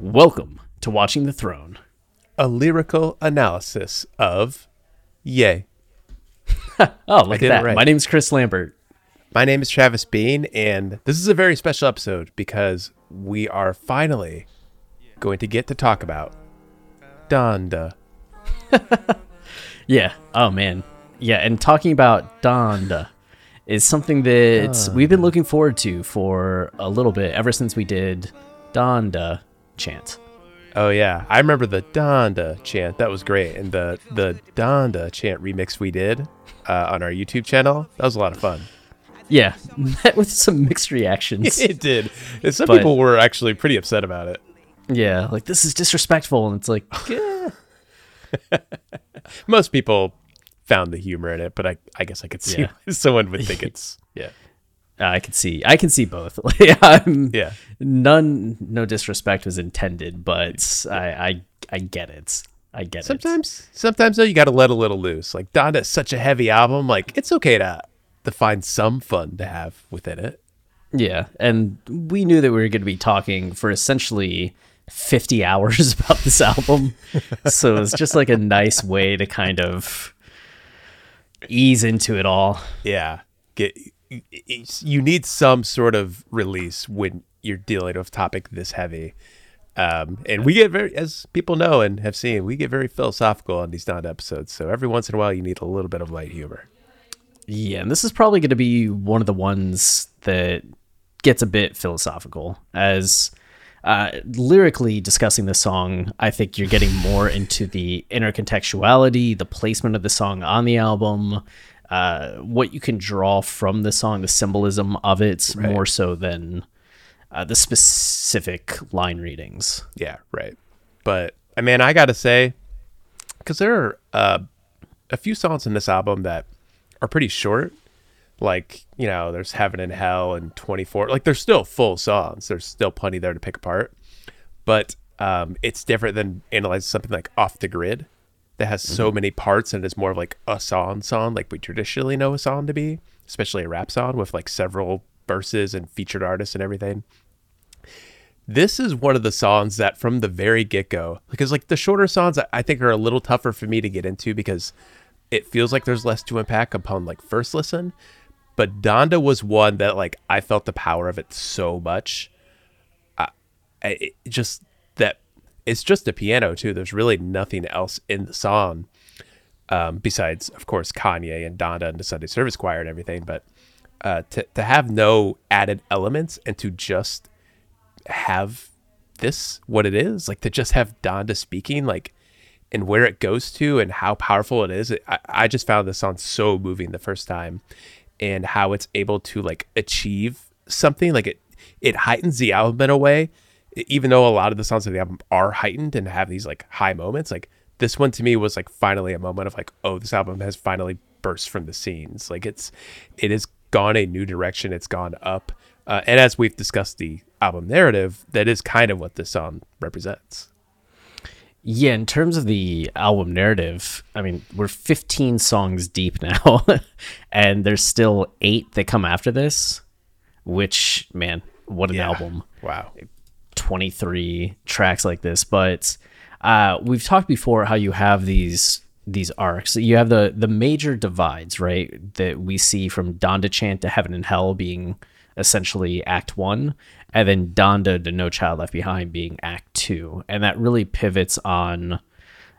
Welcome to Watching the Throne. a lyrical analysis of Ye. Oh, look it at that. right. My name's Chris Lambert. My name is Travis Bean, and this is a very special episode because we are finally going to get to talk about Donda. Yeah. Oh, man. Yeah. And talking about Donda is something that we've been looking forward to for a little bit, ever since we did Donda chant. Oh yeah, I remember the Donda chant. That was great, and the the Donda chant remix we did uh, on our YouTube channel. That was a lot of fun. Yeah. Met with some mixed reactions. it did. And some But- people were actually pretty upset about it. yeah. Like, this is disrespectful. And it's like, yeah. Most people found the humor in it, but I I guess I could see Yeah. someone would think it's yeah I can see. I can see both. Yeah. None, no disrespect was intended, but I, I, I get it. I get it. Sometimes, sometimes though, you got to let a little loose. Like Donda is such a heavy album. Like it's okay to to find some fun to have within it. Yeah, and we knew that we were going to be talking for essentially 50 hours about this album. so it's just like a nice way to kind of ease into it all. Yeah, get you need some sort of release when you're dealing with a topic this heavy. Um, and we get very, as people know and have seen, we get very philosophical on these non episodes. So every once in a while, you need a little bit of light humor. Yeah, and this is probably going to be one of the ones that gets a bit philosophical as uh, lyrically discussing the song. I think you're getting more into the intercontextuality, the placement of the song on the album, uh, what you can draw from the song, the symbolism of it, more so than uh, the specific line readings. Yeah, right. But I mean, I gotta say, because there are uh, a few songs in this album that are pretty short. Like you know, there's Heaven and Hell and 24. Like they're still full songs. There's still plenty there to pick apart. But um, it's different than analyzing something like Off the Grid that has so mm-hmm. many parts and is more of like a song song, like we traditionally know a song to be, especially a rap song with like several verses and featured artists and everything. This is one of the songs that from the very get-go because like the shorter songs I- think are a little tougher for me to get into because it feels like there's less to unpack upon like first listen. But donda was one that like i felt the power of it so much. I, I it just it's just a piano too. There's really nothing else in the song um, besides of course kanye and donda and the sunday service choir and everything but uh, to, to have no added elements and to just have this what it is like to just have donda speaking like and where it goes to and how powerful it is I, I just found this song so moving the first time and how it's able to like achieve something like it it heightens the album in a way even though a lot of the songs of the album are heightened and have these like high moments like this one to me was like finally a moment of like oh this album has finally burst from the scenes. Like it's it has gone a new direction. It's gone up. Uh, and as we've discussed the album narrative that is kind of what this song represents. Yeah, in terms of the album narrative, I mean, we're 15 songs deep now, and there's still eight that come after this, which, man, what an Yeah. album. wow 23 tracks like this. But uh, we've talked before how you have these these arcs. You have the the major divides, right? That we see from Donda Chant to Heaven and Hell being essentially act one and then donda to no child left behind being act two and that really pivots on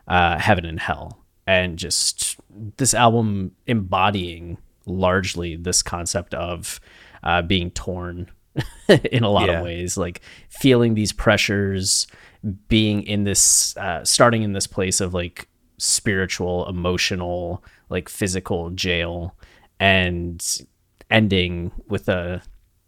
uh, heaven and hell and just this album embodying largely this concept of uh, being torn in a lot Yeah. of ways like feeling these pressures being in this uh, starting in this place of like spiritual emotional like physical jail and ending with a,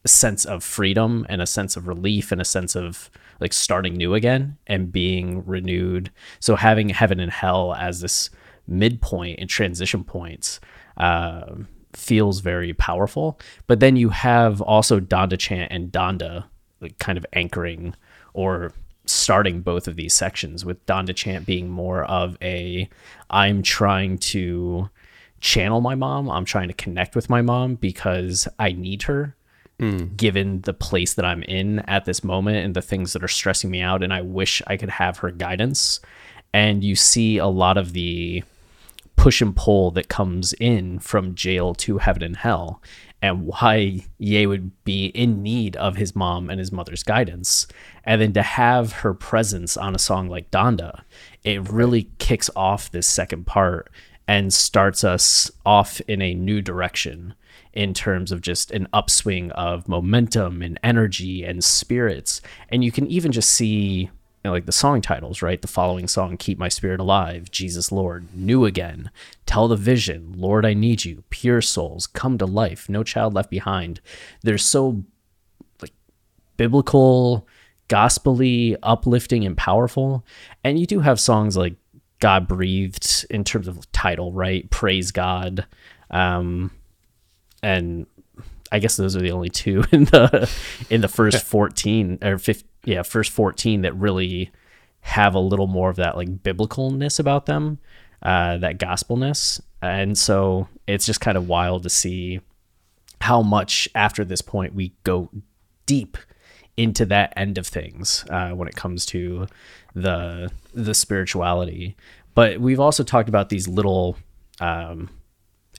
sense of freedom and a sense of relief and a sense of like starting new again and being renewed so having heaven and hell as this midpoint and transition points uh, feels very powerful but then you have also donda chant and donda like kind of anchoring or starting both of these sections with donda chant being more of a i'm trying to channel my mom i'm trying to connect with my mom because i need her hmm. given the place that i'm in at this moment and the things that are stressing me out and i wish i could have her guidance. And you see a lot of the push and pull that comes in from jail to heaven and hell and why Ye would be in need of his mom and his mother's guidance. And then to have her presence on a song like Donda, it really kicks off this second part and starts us off in a new direction in terms of just an upswing of momentum and energy and spirits. And you can even just see you know, like the song titles, right? The following song, Keep My Spirit Alive, Jesus Lord, New Again, Tell the Vision, Lord I Need You, Pure Souls, Come to Life, No Child Left Behind. They're so like biblical, gospelly, uplifting, and powerful. And you do have songs like God Breathed in terms of title, right? Praise God. Um, and I guess those are the only two in the in the first 14 or 15, yeah, first 14 that really have a little more of that like biblicalness about them, uh, that gospelness. And so it's just kind of wild to see how much after this point we go deep into that end of things uh, when it comes to the the spirituality. But we've also talked about these little um,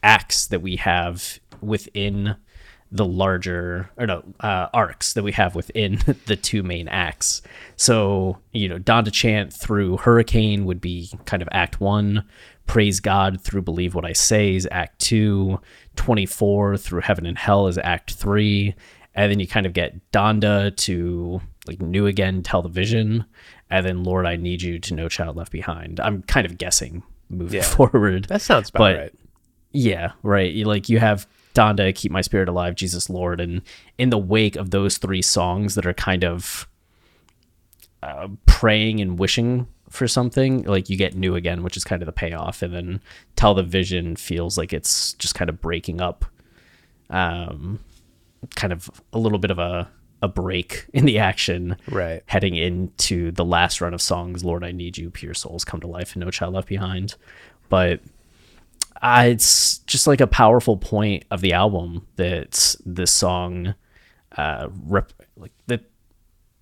acts that we have within the larger or no uh, arcs that we have within the two main acts. So you know, Donda chant through Hurricane would be kind of Act One. Praise God through Believe What I Say is Act Two. Twenty Four through Heaven and Hell is Act Three, and then you kind of get Donda to like New Again, Tell the Vision, and then Lord I Need You to No Child Left Behind. I'm kind of guessing moving Yeah. forward. That sounds about But- right. Yeah, right. You, like you have Donda, Keep My Spirit Alive, Jesus Lord, and in the wake of those three songs that are kind of uh, praying and wishing for something, like you get New Again, which is kind of the payoff, and then Tell the Vision feels like it's just kind of breaking up, um, kind of a little bit of a a break in the action, Right. Heading into the last run of songs, Lord, I Need You, Pure Souls, Come to Life, and No Child Left Behind, but it's just like a powerful point of the album that this song uh rep- like the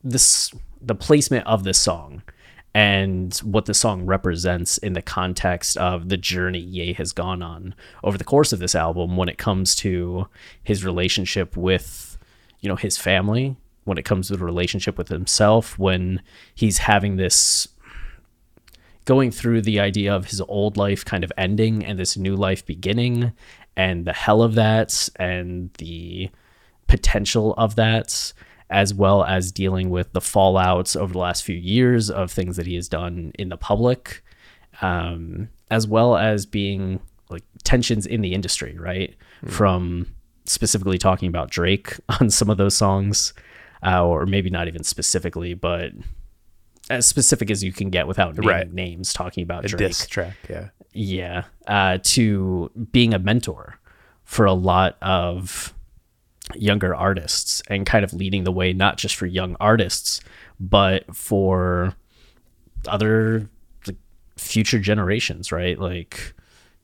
this the placement of this song and what the song represents in the context of the journey Ye has gone on over the course of this album when it comes to his relationship with you know his family when it comes to the relationship with himself when he's having this going through the idea of his old life kind of ending and this new life beginning and the hell of that and the potential of that as well as dealing with the fallouts over the last few years of things that he has done in the public um, as well as being like tensions in the industry right? From specifically talking about drake on some of those songs uh, or maybe not even specifically but as specific as you can get without naming Right. names talking about A Drake. diss track, yeah. Yeah. Uh, to being a mentor for a lot of younger artists and kind of leading the way, not just for young artists, but for other like, future generations, right? Like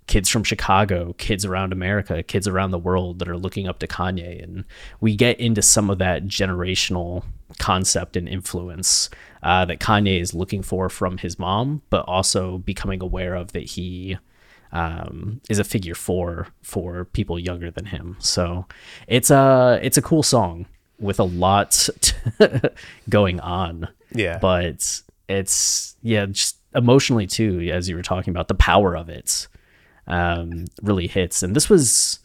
kids from Chicago, kids around America, kids around the world that are looking up to Kanye. And we get into some of that generational concept and influence uh, that Kanye is looking for from his mom, but also becoming aware of that he um, is a figure four for people younger than him. So it's a it's a cool song with a lot going on. Yeah. but it's yeah, just emotionally too, as you were talking about, the power of it um, really hits. And this was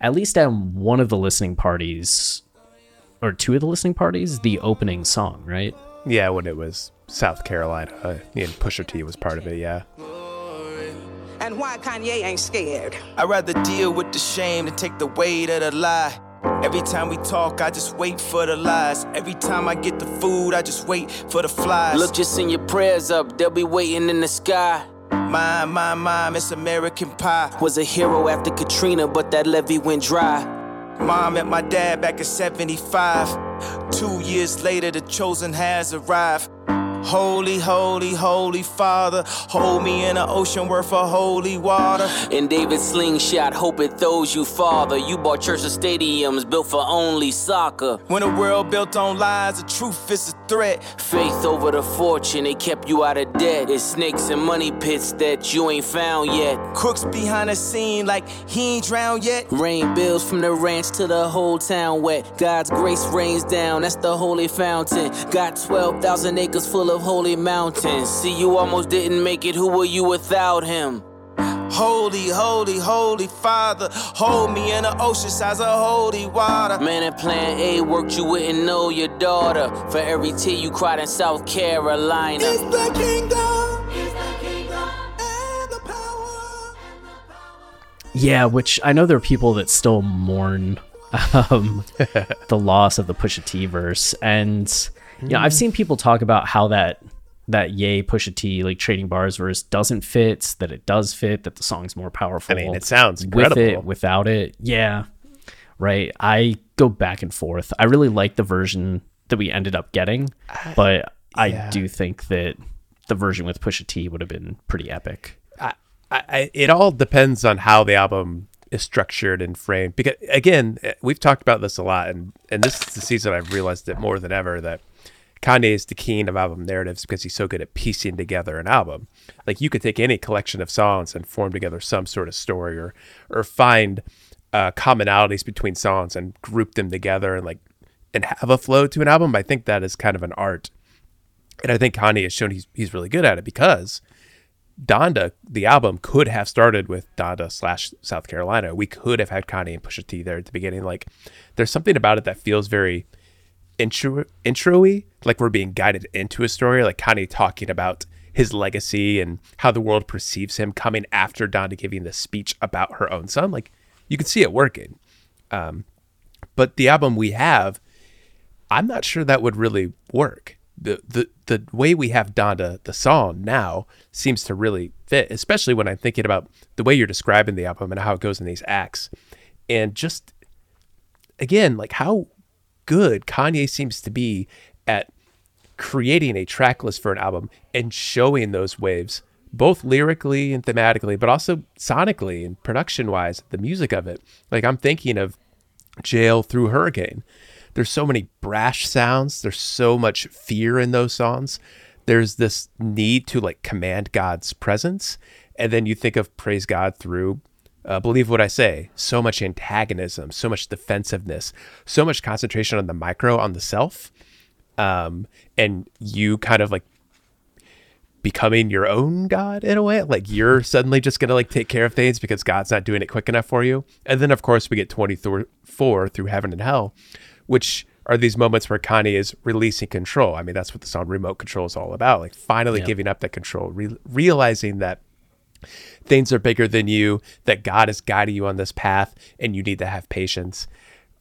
at least at one of the listening parties or two of the listening parties, the opening song, right? Yeah, when it was South Carolina uh, and Pusha T was part of it. Yeah. And why Kanye ain't scared. I'd rather deal with the shame than take the weight of the lie. Every time we talk, I just wait for the lies. Every time I get the food, I just wait for the flies. Look, just send your prayers up, they'll be waiting in the sky. My, my, my, Miss American Pie. Was a hero after Katrina, but that levee went dry. Mom met my dad back in 75. Two years later, the chosen has arrived. Holy, holy, holy Father, hold me in an ocean worth of holy water. In David's slingshot, hope it throws you farther. You bought church and stadiums built for only soccer. When a world built on lies, the truth is a threat. Faith over the fortune, they kept you out of debt. It's snakes and money pits that you ain't found yet. Crooks behind the scene like he ain't drowned yet. Rain bills from the ranch to the whole town wet. God's grace rains down, that's the holy fountain. Got 12,000 acres full of holy mountains. See, you almost didn't make it. Who were you without him? Holy, holy, holy Father, hold me in the ocean size of holy water. Man, if plan A worked, you wouldn't know your daughter. For every tear you cried in South Carolina. It's the kingdom. And the power. Yeah, which I know there are people that still mourn um, the loss of the Pusha T verse, and you know I've seen people talk about how that that Ye Pusha T like trading bars verse doesn't fit, that it does fit, that the song's more powerful. I mean, it sounds with incredible. it, without it. Yeah, right. I go back and forth. I really like the version that we ended up getting, but I yeah. do think that the version with Pusha T would have been pretty epic. I, I, it all depends on how the album is structured and framed. Because again, eh, we've talked about this a lot, and and this is the season I've realized it more than ever that Kanye is the king of album narratives because he's so good at piecing together an album. Like you could take any collection of songs and form together some sort of story, or or find uh, commonalities between songs and group them together and like and have a flow to an album. I think that is kind of an art, and I think Kanye has shown he's he's really good at it because. Donda, the album could have started with Donda slash South Carolina. We could have had Kanye and Pusha T there at the beginning. Like, there's something about it that feels very intro intro-y, like we're being guided into a story. Like Kanye talking about his legacy and how the world perceives him coming after Donda giving the speech about her own son. Like, you can see it working. Um, but the album we have, I'm not sure that would really work. The, the the way we have Donda, the song now, seems to really fit, especially when I'm thinking about the way you're describing the album and how it goes in these acts. And just again, like how good Kanye seems to be at creating a track list for an album and showing those waves, both lyrically and thematically, but also sonically and production wise, the music of it. Like I'm thinking of Jail Through Hurricane. There's so many brash sounds. There's so much fear in those songs. There's this need to like command God's presence. And then you think of Praise God through uh, Believe What I Say. So much antagonism, so much defensiveness, so much concentration on the micro, on the self. Um, and you kind of like becoming your own god in a way like you're suddenly just gonna like take care of things because god's not doing it quick enough for you and then of course we get 24 through heaven and hell which are these moments where kanye is releasing control i mean that's what the song remote control is all about like finally Yep. giving up that control re- realizing that things are bigger than you that god is guiding you on this path and you need to have patience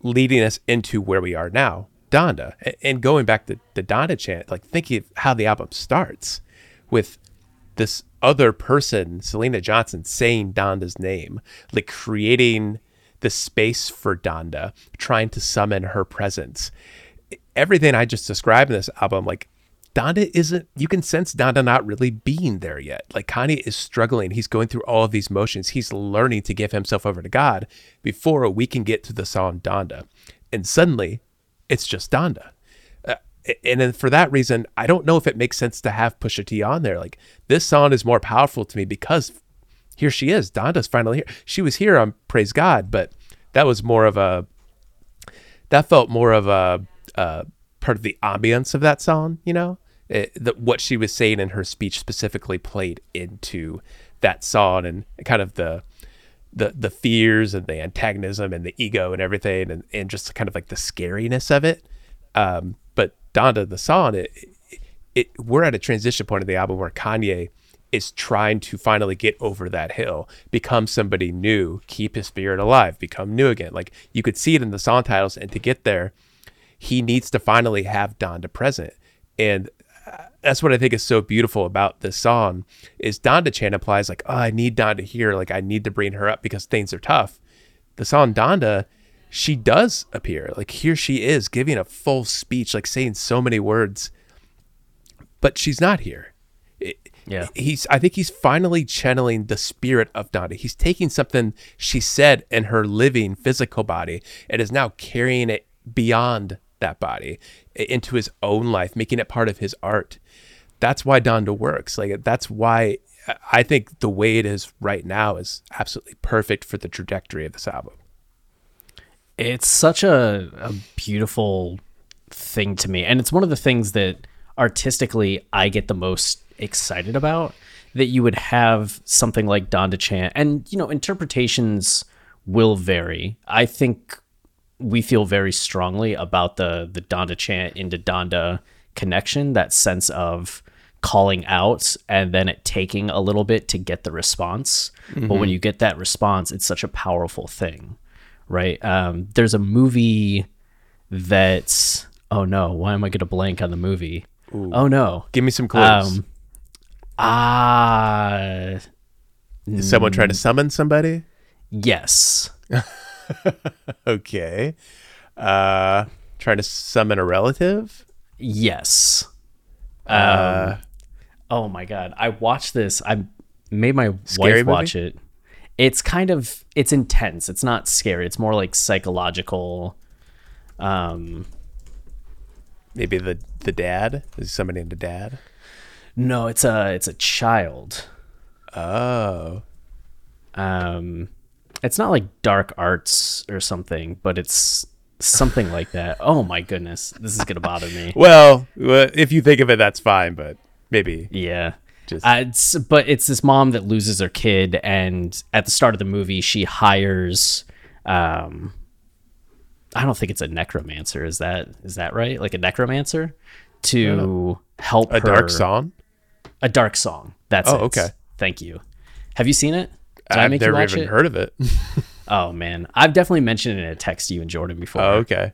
leading us into where we are now donda and going back to the donda chant like thinking of how the album starts with this other person, Syleena Johnson, saying Donda's name, like creating the space for Donda, trying to summon her presence. Everything I just described in this album, like Donda isn't, you can sense Donda not really being there yet. Like Kanye is struggling. He's going through all of these motions. He's learning to give himself over to God before we can get to the song Donda. And suddenly, it's just Donda and then for that reason, I don't know if it makes sense to have Pusha T on there. Like this song is more powerful to me because here she is. Donda's finally here. She was here on Praise God, but that was more of a that felt more of a uh, part of the ambience of that song. You know, it, the, what she was saying in her speech specifically played into that song and kind of the the the fears and the antagonism and the ego and everything and, and just kind of like the scariness of it. Um, but Donda, the song, it, it, it we're at a transition point of the album where Kanye is trying to finally get over that hill, become somebody new, keep his spirit alive, become new again. Like you could see it in the song titles, and to get there, he needs to finally have Donda present. And uh, that's what I think is so beautiful about this song is Donda Chant applies like, oh, I need Donda here. Like I need to bring her up because things are tough. The song Donda, she does appear. Like here she is giving a full speech, like saying so many words, but she's not here. It, Yeah. he's I think he's finally channeling the spirit of Donda. He's taking something she said in her living physical body and is now carrying it beyond that body into his own life, making it part of his art. That's why Donda works. Like that's why I think the way it is right now is absolutely perfect for the trajectory of this album. it's such a, a beautiful thing to me and it's one of the things that artistically i get the most excited about that you would have something like donda chant and you know interpretations will vary i think we feel very strongly about the the donda chant into donda connection that sense of calling out and then it taking a little bit to get the response but when you get that response it's such a powerful thing right? Um, there's a movie that's oh no, why am I gonna blank on the movie? Oh no, Give me some clues. um, ah, someone trying to summon somebody? yes, Okay. Uh trying to summon a relative? yes. Um, oh my god, I watched this. I made my Scary wife watch it. It's kind of it's intense. It's not scary. It's more like psychological. Um, Maybe the the dad? Is somebody into dad? no, it's a it's a child. Oh. um it's not like dark arts or something but it's something like that. Oh my goodness. This is gonna bother me. Well, if you think of it, that's fine, but maybe yeah. Just- uh, it's, but it's this mom that loses her kid and at the start of the movie she hires um i don't think it's a necromancer. Is that is that right? Like a necromancer to help a her dark song. a dark song. That's Oh, it. okay. thank you. Have you seen it I you never even it? heard of it. Oh man, I've definitely mentioned it in a text to you and Jordan before. oh, okay.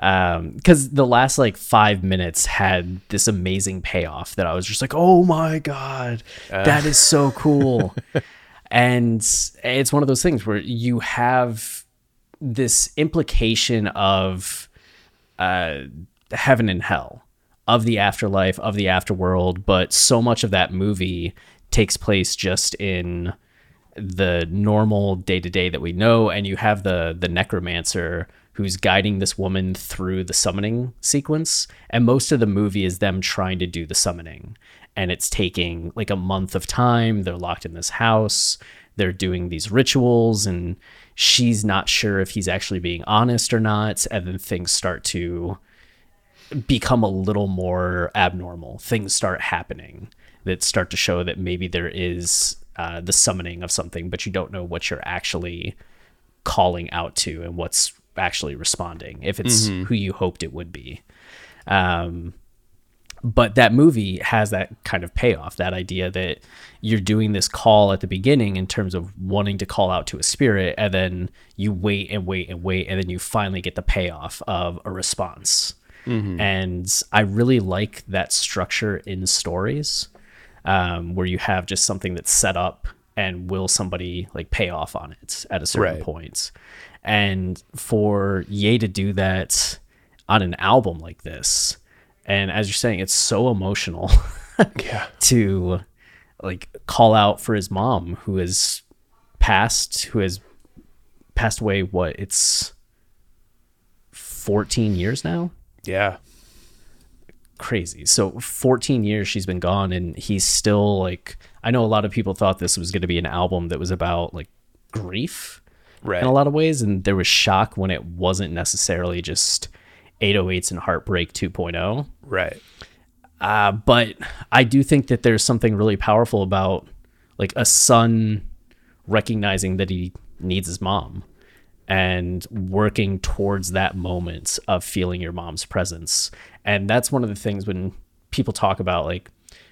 Um, because the last like five minutes had this amazing payoff that I was just like, oh my god, that is so cool. and it's one of those things where you have this implication of uh, heaven and hell, of the afterlife, of the afterworld, but so much of that movie takes place just in the normal day to day that we know, and you have the the necromancer who's guiding this woman through the summoning sequence, and most of the movie is them trying to do the summoning, and it's taking like a month of time. They're locked in this house. They're doing these rituals, and she's not sure if he's actually being honest or not, and then things start to become a little more abnormal. Things start happening that start to show that maybe there is uh, the summoning of something, but you don't know what you're actually calling out to and what's actually responding, if it's who you hoped it would be. Um, but that movie has that kind of payoff that idea that you're doing this call at the beginning in terms of wanting to call out to a spirit and then you wait and wait and wait and then you finally get the payoff of a response. And i really like that structure in stories um, where you have just something that's set up and will somebody like pay off on it at a certain Right. point and for ye to do that on an album like this and as you're saying it's so emotional Yeah. to like call out for his mom who has passed who has passed away what it's 14 years now Yeah. Crazy. So 14 years she's been gone and he's still like I know a lot of people thought this was going to be an album that was about like grief Right. in a lot of ways and there was shock when it wasn't necessarily just 808s and heartbreak 2.0 Right. uh, but I do think that there's something really powerful about like a son recognizing that he needs his mom and working towards that moment of feeling your mom's presence. And that's one of the things when people talk about like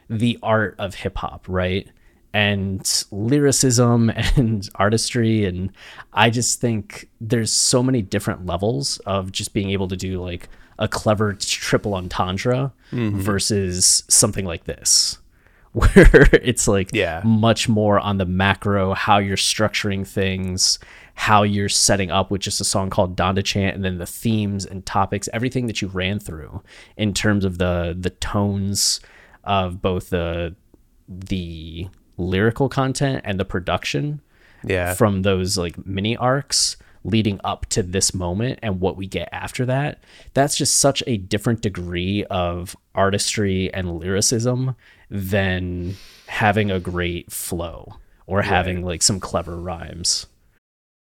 the art of hip hop, right? And lyricism and artistry. And I just think there's so many different levels of just being able to do like a clever triple entendre mm-hmm. versus something like this, where it's like Yeah. much more on the macro, how you're structuring things, how you're setting up with just a song called Donda Chant, and then the themes and topics, everything that you ran through in terms of the the tones of both the the lyrical content and the production Yeah. from those like mini arcs leading up to this moment and what we get after that. That's just such a different degree of artistry and lyricism than having a great flow or having like some clever rhymes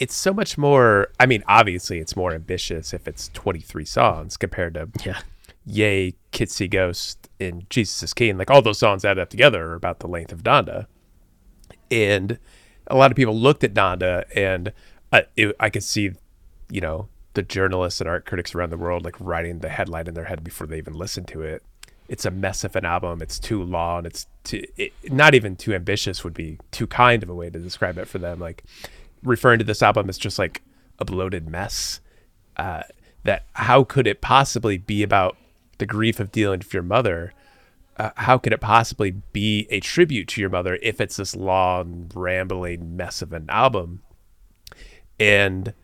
It's so much more. I mean, obviously, it's more ambitious if it's 23 songs compared to yeah Ye, Kitsy Ghost, and Jesus is King. Like all those songs added up together are about the length of Donda. And a lot of people looked at Donda, and I, it, I could see, you know, the journalists and art critics around the world like writing the headline in their head before they even listened to it. It's a mess of an album. It's too long. It's too, it, not even too ambitious would be too kind of a way to describe it for them. Like referring to this album as just like a bloated mess. Uh, that how could it possibly be about the grief of dealing with your mother? Uh, how could it possibly be a tribute to your mother if it's this long, rambling mess of an album? And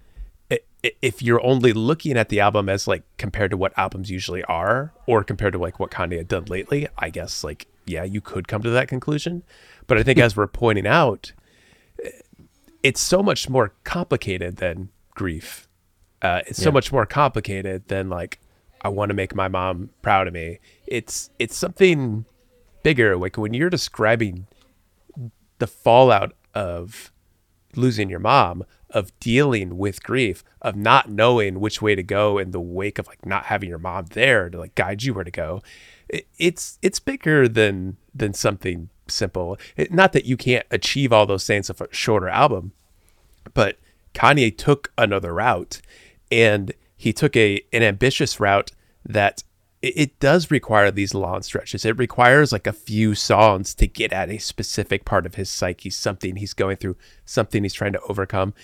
if you're only looking at the album as like compared to what albums usually are, or compared to like what Kanye had done lately, I guess like yeah, you could come to that conclusion. But I think as we're pointing out, it's so much more complicated than grief. Uh, it's so Yeah. much more complicated than like I want to make my mom proud of me. It's it's something bigger. Like when you're describing the fallout of losing your mom, of dealing with grief, of not knowing which way to go in the wake of like not having your mom there to like guide you where to go. It, it's it's bigger than than something simple. It, not that you can't achieve all those things of a shorter album, but Kanye took another route and he took a an ambitious route that it, it does require these long stretches. It requires like a few songs to get at a specific part of his psyche, something he's going through, something he's trying to overcome.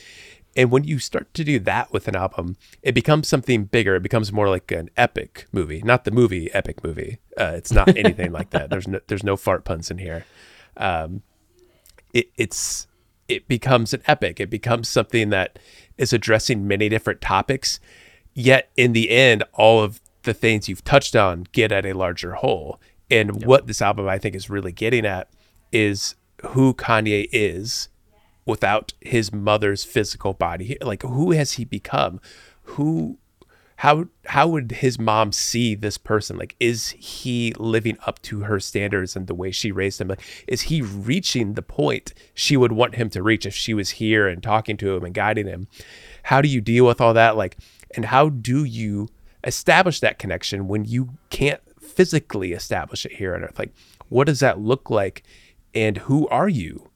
And when you start to do that with an album, it becomes something bigger. It becomes more like an epic movie, not the movie epic movie. Uh, it's not anything like that. There's no there's no fart puns in here. Um, it, it's it becomes an epic. It becomes something that is addressing many different topics. Yet in the end, all of the things you've touched on get at a larger whole. And what this album I think is really getting at is who Kanye is without his mother's physical body. Like who has he become? Who how how would his mom see this person? Like is he living up to her standards and the way she raised him? Like is he reaching the point she would want him to reach if she was here and talking to him and guiding him? How do you deal with all that? Like and how do you establish that connection when you can't physically establish it here on earth? Like what does that look like? And who are you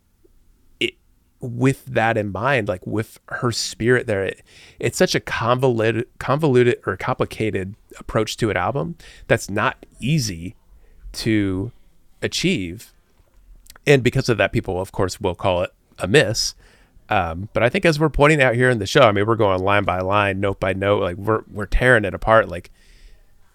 with that in mind, like with her spirit there, it, it's such a convoluted, convoluted or complicated approach to an album that's not easy to achieve. And because of that, people, of course, will call it a miss. Um, but I think as we're pointing out here in the show, I mean, we're going line by line, note by note, like we're we're tearing it apart. Like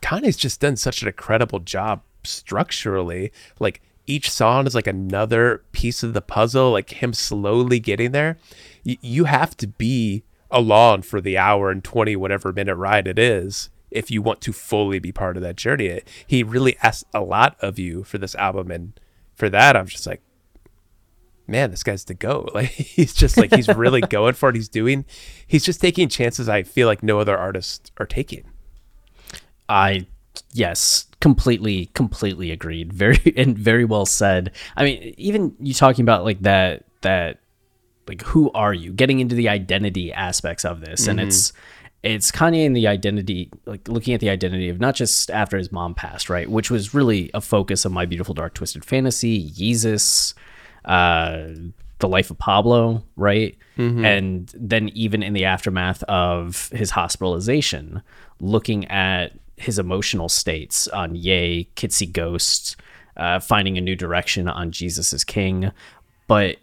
Kanye's just done such an incredible job structurally like each song is like another piece of the puzzle like him slowly getting there y- you have to be along for the hour and 20 whatever minute ride it is if you want to fully be part of that journey. He really asks a lot of you for this album and for that i'm just like man this guy's the go like he's just like he's really going for it. He's doing he's just taking chances i feel like no other artists are taking. I yes, completely completely agreed. Very and very well said. I mean, even you talking about like that that like who are you? Getting into the identity aspects of this and it's it's Kanye and the identity like looking at the identity of not just after his mom passed, right? Which was really a focus of my beautiful dark twisted fantasy, Yeezus, uh the life of Pablo, right? And then even in the aftermath of his hospitalization, looking at his emotional states on Ye, Kitsy Ghost, uh, finding a new direction on Jesus is King. But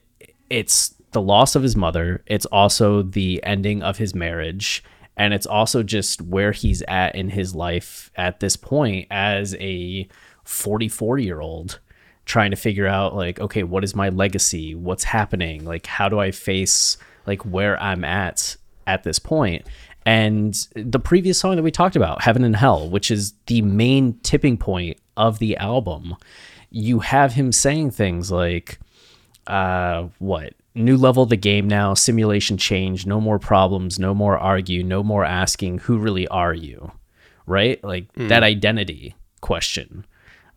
it's the loss of his mother, it's also the ending of his marriage, and it's also just where he's at in his life at this point as a 44 year old trying to figure out like okay what is my legacy? What's happening? Like how do i face like where i'm at at this point and the previous song that we talked about heaven and hell which is the main tipping point of the album you have him saying things like uh what? New level of the game now simulation change no more problems no more argue no more asking who really are you? Right? Like that identity question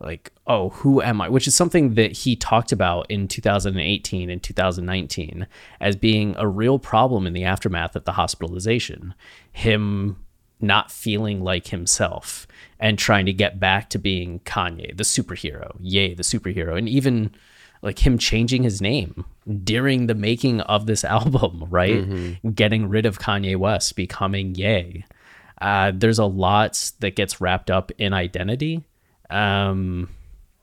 like oh who am i? Which is something that he talked about in 2018 and 2019 as being a real problem in the aftermath of the hospitalization. Him not feeling like himself and trying to get back to being kanye the superhero. Ye the superhero. And even like him changing his name during the making of this album right? Getting rid of kanye west becoming ye uh, there's a lot that gets wrapped up in identity um,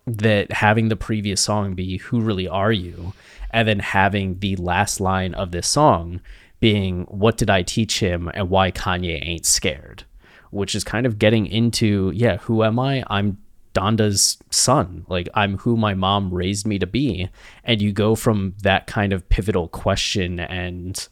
that having the previous song be "Who really are you," and then having the last line of this song being "What did I teach him?" and why Kanye ain't scared, which is kind of getting into yeah, who am I? I'm Donda's son. Like I'm who my mom raised me to be, and you go from that kind of pivotal question and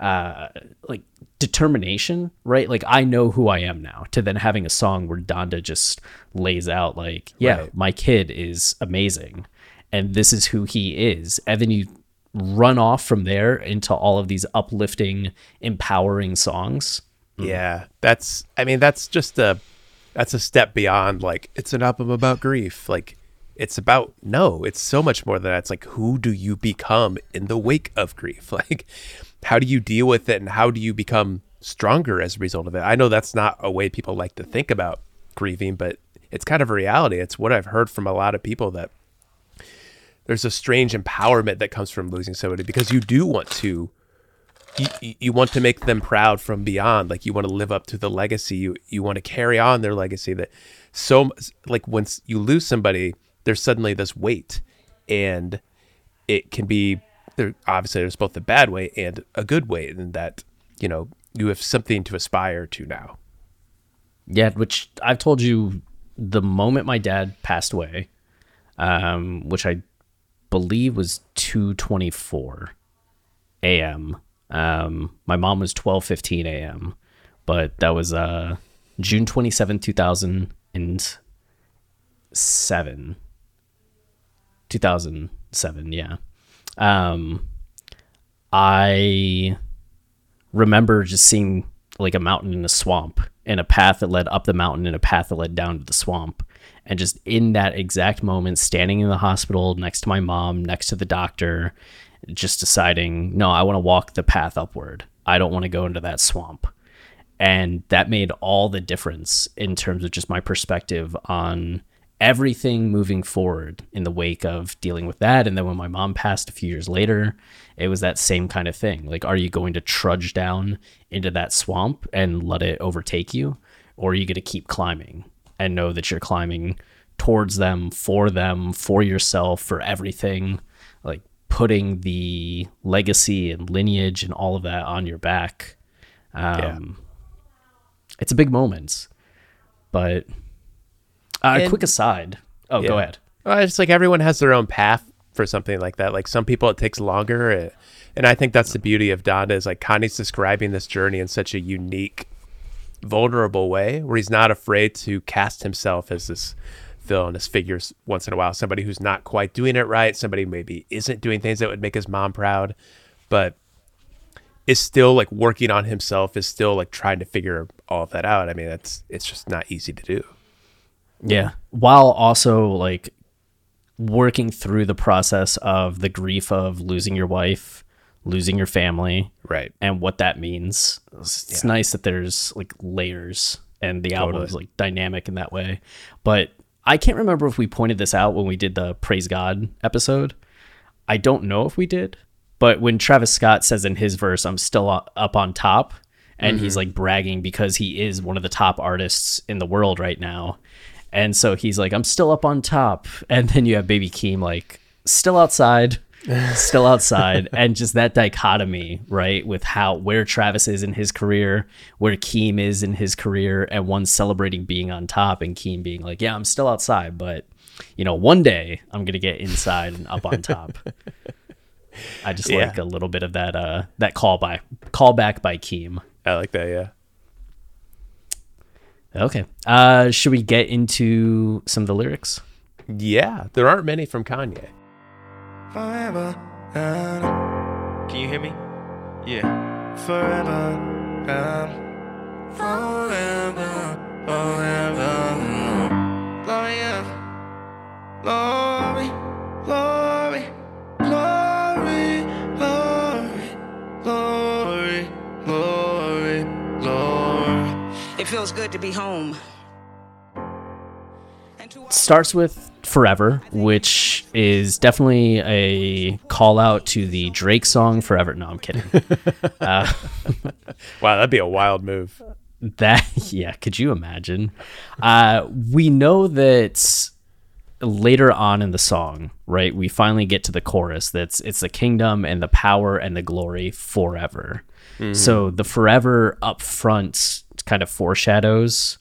uh like determination right like i know who i am now to then having a song where donda just lays out like yeah Right. my kid is amazing and this is who he is and then you run off from there into all of these uplifting empowering songs Yeah, that's. I mean, that's just a. That's a step beyond like it's an album about grief. Like it's about no. It's so much more than that. It's like who do you become in the wake of grief? Like how do you deal with it, and how do you become stronger as a result of it? I know that's not a way people like to think about grieving, but it's kind of a reality. It's what I've heard from a lot of people that there's a strange empowerment that comes from losing somebody because you do want to you, you want to make them proud from beyond like you want to live up to the legacy you you want to carry on their legacy that so like once you lose somebody there's suddenly this weight and it can be there obviously there's both a bad way and a good way in that you know you have something to aspire to now Yeah, which I've told you the moment my dad passed away, um, which I believe was two twenty four a.m. Um, my mom was twelve fifteen a.m., but that was uh, June twenty seventh, two thousand and seven. Two thousand seven, yeah. Um, I remember just seeing like a mountain in a swamp and a path that led up the mountain and a path that led down to the swamp. And just in that exact moment, standing in the hospital next to my mom, next to the doctor, just deciding, no, I want to walk the path upward. I don't want to go into that swamp. And that made all the difference in terms of just my perspective on everything moving forward in the wake of dealing with that. And then when my mom passed a few years later, it was that same kind of thing. Like, are you going to trudge down into that swamp and let it overtake you? Or are you going to keep climbing and know that you're climbing towards them, for them, for yourself, for everything? Like, putting the legacy and lineage and all of that on your back. Um, It's a big moment. But uh, And- quick aside Oh, go ahead. Well, it's like everyone has their own path for something like that. Like some people, it takes longer, eh, and I think that's the beauty of Donda is like Kanye's describing this journey in such a unique, vulnerable way, where he's not afraid to cast himself as this villainous figure once in a while, somebody who's not quite doing it right, somebody maybe isn't doing things that would make his mom proud, but is still like working on himself, is still like trying to figure all of that out. I mean, that's it's just not easy to do. Yeah. While also like working through the process of the grief of losing your wife, losing your family, Right. and what that means. It's, it's nice that there's like layers and the album is like dynamic in that way. But I can't remember if we pointed this out when we did the Praise God episode. I don't know if we did, but when Travis Scott says in his verse, I'm still up on top, and he's mm-hmm. like bragging because he is one of the top artists in the world right now. And so he's like, I'm still up on top. And then you have Baby Keem like, still outside, still outside. and just that dichotomy, right? With how, where Travis is in his career, where Keem is in his career, and one celebrating being on top, and Keem being like, yeah, I'm still outside, but, you know, one day I'm going to get inside and up on top. I just Yeah. like a little bit of that, uh, that call by, call back by Keem. I like that. Yeah. Okay. Uh, should we get into some of the lyrics? Yeah. There aren't many from Kanye. Forever. um, Can you hear me? Yeah. Forever. um, Forever. Forever. Glory. Glory. Glory. Glory. Glory. Glory. Glory. Glory. It feels good to be home. And starts with Forever, which is definitely a call out to the Drake song Forever. No, I'm kidding. Wow, that'd be a wild move. that yeah, could you imagine? Uh, we know that later on in the song, right? We finally get to the chorus that's it's the kingdom and the power and the glory forever. Mm-hmm. So the forever up front kind of foreshadows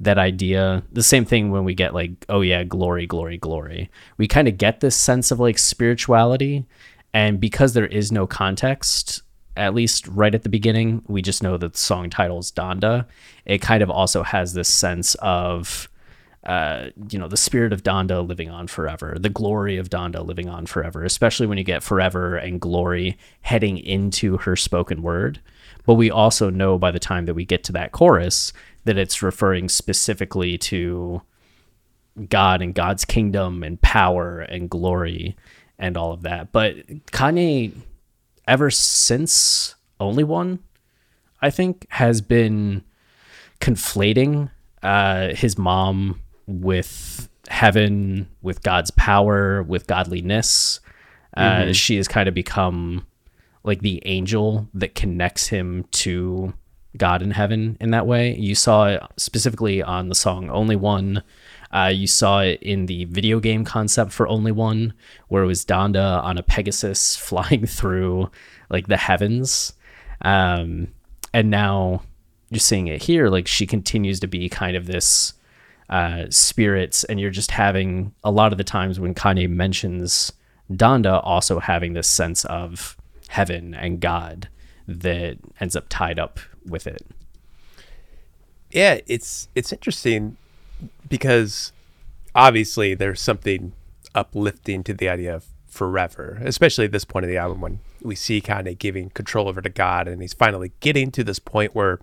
that idea. The same thing when we get like, oh yeah, glory, glory, glory. We kind of get this sense of like spirituality. And because there is no context, at least right at the beginning, we just know that the song title is Donda. It kind of also has this sense of, uh, you know, the spirit of Donda living on forever, the glory of Donda living on forever, especially when you get forever and glory heading into her spoken word. But we also know by the time that we get to that chorus that it's referring specifically to God and God's kingdom and power and glory and all of that. But Kanye, ever since Only One, I think, has been conflating uh, his mom with heaven, with God's power, with godliness. Uh, She has kind of become like the angel that connects him to God in heaven in that way. You saw it specifically on the song Only One. Uh, you saw it in the video game concept for Only One, where it was Donda on a Pegasus flying through like the heavens. Um, and now you're seeing it here. Like she continues to be kind of this uh, spirits, and you're just having a lot of the times when Kanye mentions Donda, also having this sense of heaven and God that ends up tied up with it. Yeah, it's it's interesting because obviously there's something uplifting to the idea of forever, especially at this point of the album when we see Kanye giving control over to God and he's finally getting to this point where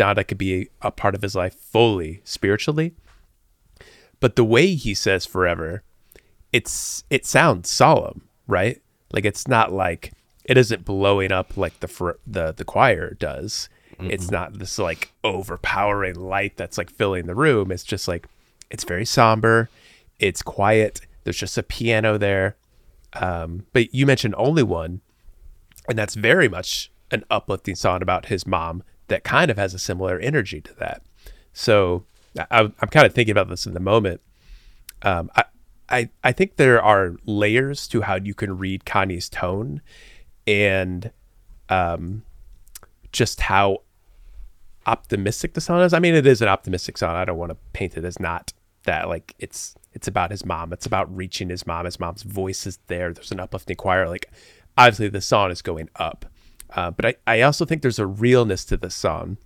Donda could be a part of his life fully spiritually. But the way he says forever, it's it sounds solemn, right? Like it's not like it isn't blowing up like the the the choir does. It's not this like overpowering light that's like filling the room. It's just like it's very somber. It's quiet. There's just a piano there. Um, but you mentioned only one, and that's very much an uplifting song about his mom that kind of has a similar energy to that. So I, I'm kind of thinking about this in the moment. Um, I, I I think there are layers to how you can read Kanye's tone, and um, just how optimistic the song is. I mean, it is an optimistic song. I don't want to paint it as not that like it's it's about his mom. It's about reaching his mom. His mom's voice is there. There's an uplifting choir. Like obviously the song is going up. Uh, but I, I also think there's a realness to the song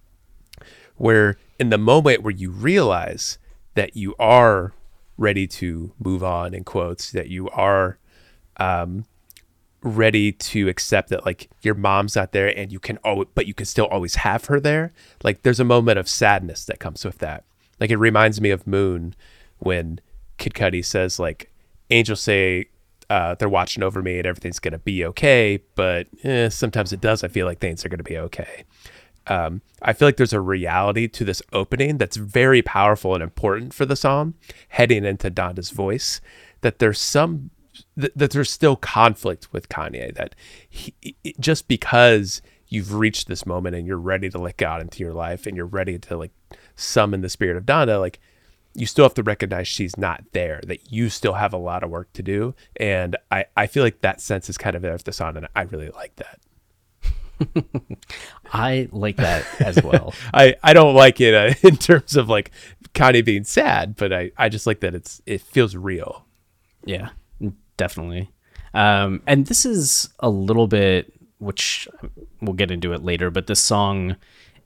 where in the moment where you realize that you are ready to move on in quotes, that you are um, ready to accept that like your mom's not there and you can always, but you can still always have her there. Like there's a moment of sadness that comes with that. Like it reminds me of Moon when Kid Cudi says like angels say uh, they're watching over me and everything's gonna be okay, but eh, sometimes it does. I feel like things are gonna be okay. Um, I feel like there's a reality to this opening that's very powerful and important for the song, heading into Donda's voice. That there's some th- that there's still conflict with Kanye. That he, just because you've reached this moment and you're ready to let God into your life and you're ready to like summon the spirit of Donda, like you still have to recognize she's not there, that you still have a lot of work to do. And I, I feel like that sense is kind of there with the song, and I really like that. I like that as well. I, I don't like it uh, in terms of like Kanye being sad, but I, I just like that it's it feels real. Yeah, definitely. Um, and this is a little bit, which we'll get into it later, but this song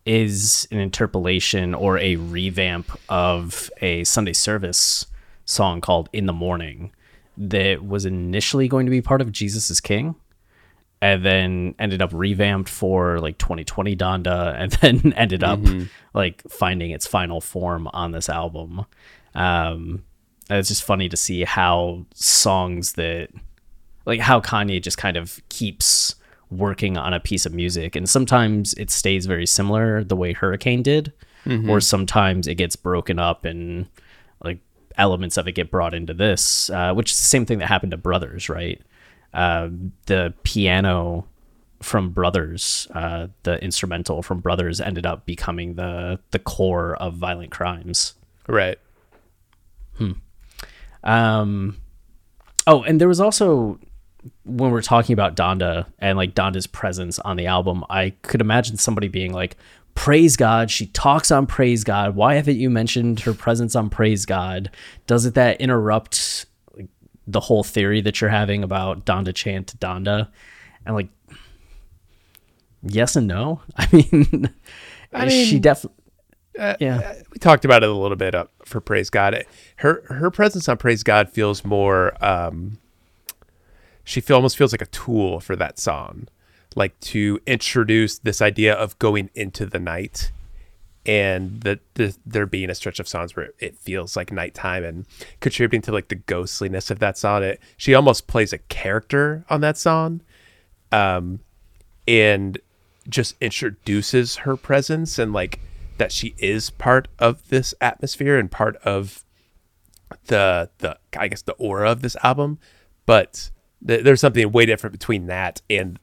is an interpolation or a revamp of a Sunday service song called In the Morning that was initially going to be part of Jesus is King and then ended up revamped for like 2020 Donda and then ended up mm-hmm. like finding its final form on this album. Um, it's just funny to see how songs that like how Kanye just kind of keeps working on a piece of music and sometimes it stays very similar the way hurricane did mm-hmm. or sometimes it gets broken up and like elements of it get brought into this uh, which is the same thing that happened to brothers right? Uh, the piano from brothers uh, the instrumental from brothers ended up becoming the the core of violent crimes. Right. Hmm. Um oh and there was also when we're talking about Donda and like Donda's presence on the album, I could imagine somebody being like, Praise God, she talks on Praise God. Why haven't you mentioned her presence on Praise God? Doesn't that interrupt like, the whole theory that you're having about Donda chant Donda? And like, yes and no. I mean, I mean she definitely. Uh, yeah, we talked about it a little bit up for Praise God. Her her presence on Praise God feels more um, she feel, almost feels like a tool for that song, like to introduce this idea of going into the night and that the, there being a stretch of songs where it feels like nighttime and contributing to like the ghostliness of that song. It, she almost plays a character on that song, um, and just introduces her presence and like that she is part of this atmosphere and part of the the I guess the aura of this album, but there's something way different between that and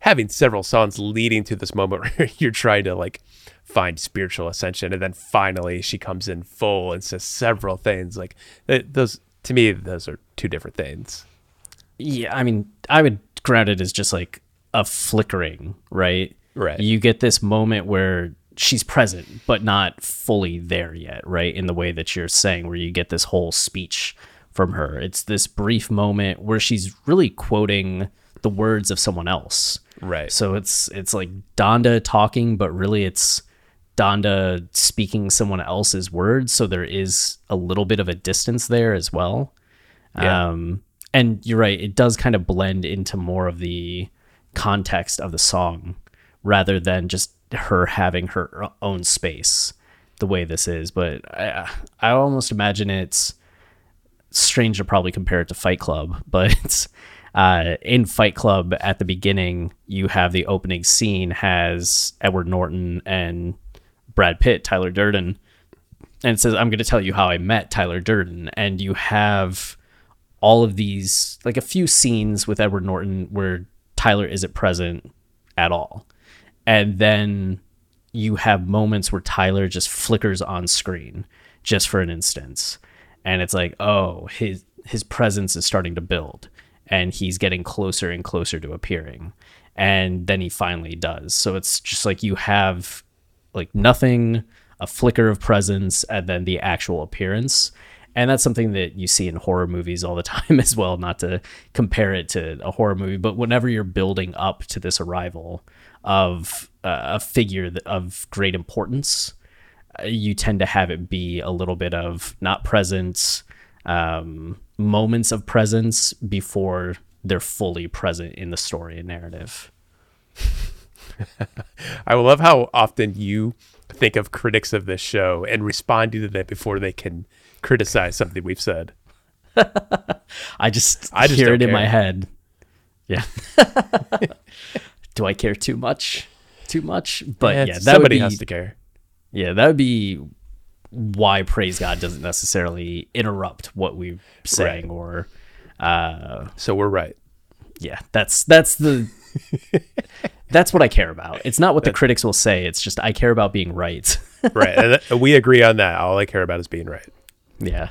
having several songs leading to this moment where you're trying to like find spiritual ascension and then finally she comes in full and says several things. Like those to me those are two different things. Yeah i mean i would ground it as just like a flickering right? Right. You get this moment where she's present but not fully there yet right? In the way that you're saying where you get this whole speech from her. It's this brief moment where she's really quoting the words of someone else. Right. So it's it's like Donda talking, but really it's Donda speaking someone else's words. So there is a little bit of a distance there as well. Yeah. Um, and you're right, it does kind of blend into more of the context of the song rather than just her having her own space the way this is. But I, I almost imagine it's strange to probably compare it to Fight Club, but uh, in Fight Club at the beginning, you have the opening scene has Edward Norton and Brad Pitt, Tyler Durden, and it says, "I'm going to tell you how I met Tyler Durden," and you have all of these like a few scenes with Edward Norton where Tyler isn't present at all, and then you have moments where Tyler just flickers on screen just for an instance and it's like oh his his presence is starting to build and he's getting closer and closer to appearing. And then he finally does. So it's just like you have like nothing a flicker of presence and then the actual appearance. And that's something that you see in horror movies all the time as well not to compare it to a horror movie but whenever you're building up to this arrival of uh, a figure of great importance you tend to have it be a little bit of not presence um, moments of presence before they're fully present in the story and narrative I love how often you think of critics of this show and respond to them before they can criticize something we've said. I just, I just hear it in my head. Yeah. Do I care too much? Too much? But Eh, yeah, that somebody would be, has to care. Yeah, that would be why praise God doesn't necessarily interrupt what we're saying Right. or uh So we're right. yeah, that's that's the that's what I care about. It's not what the critics will say, it's just I care about being right. Right. and we agree on that. All I care about is being right. yeah.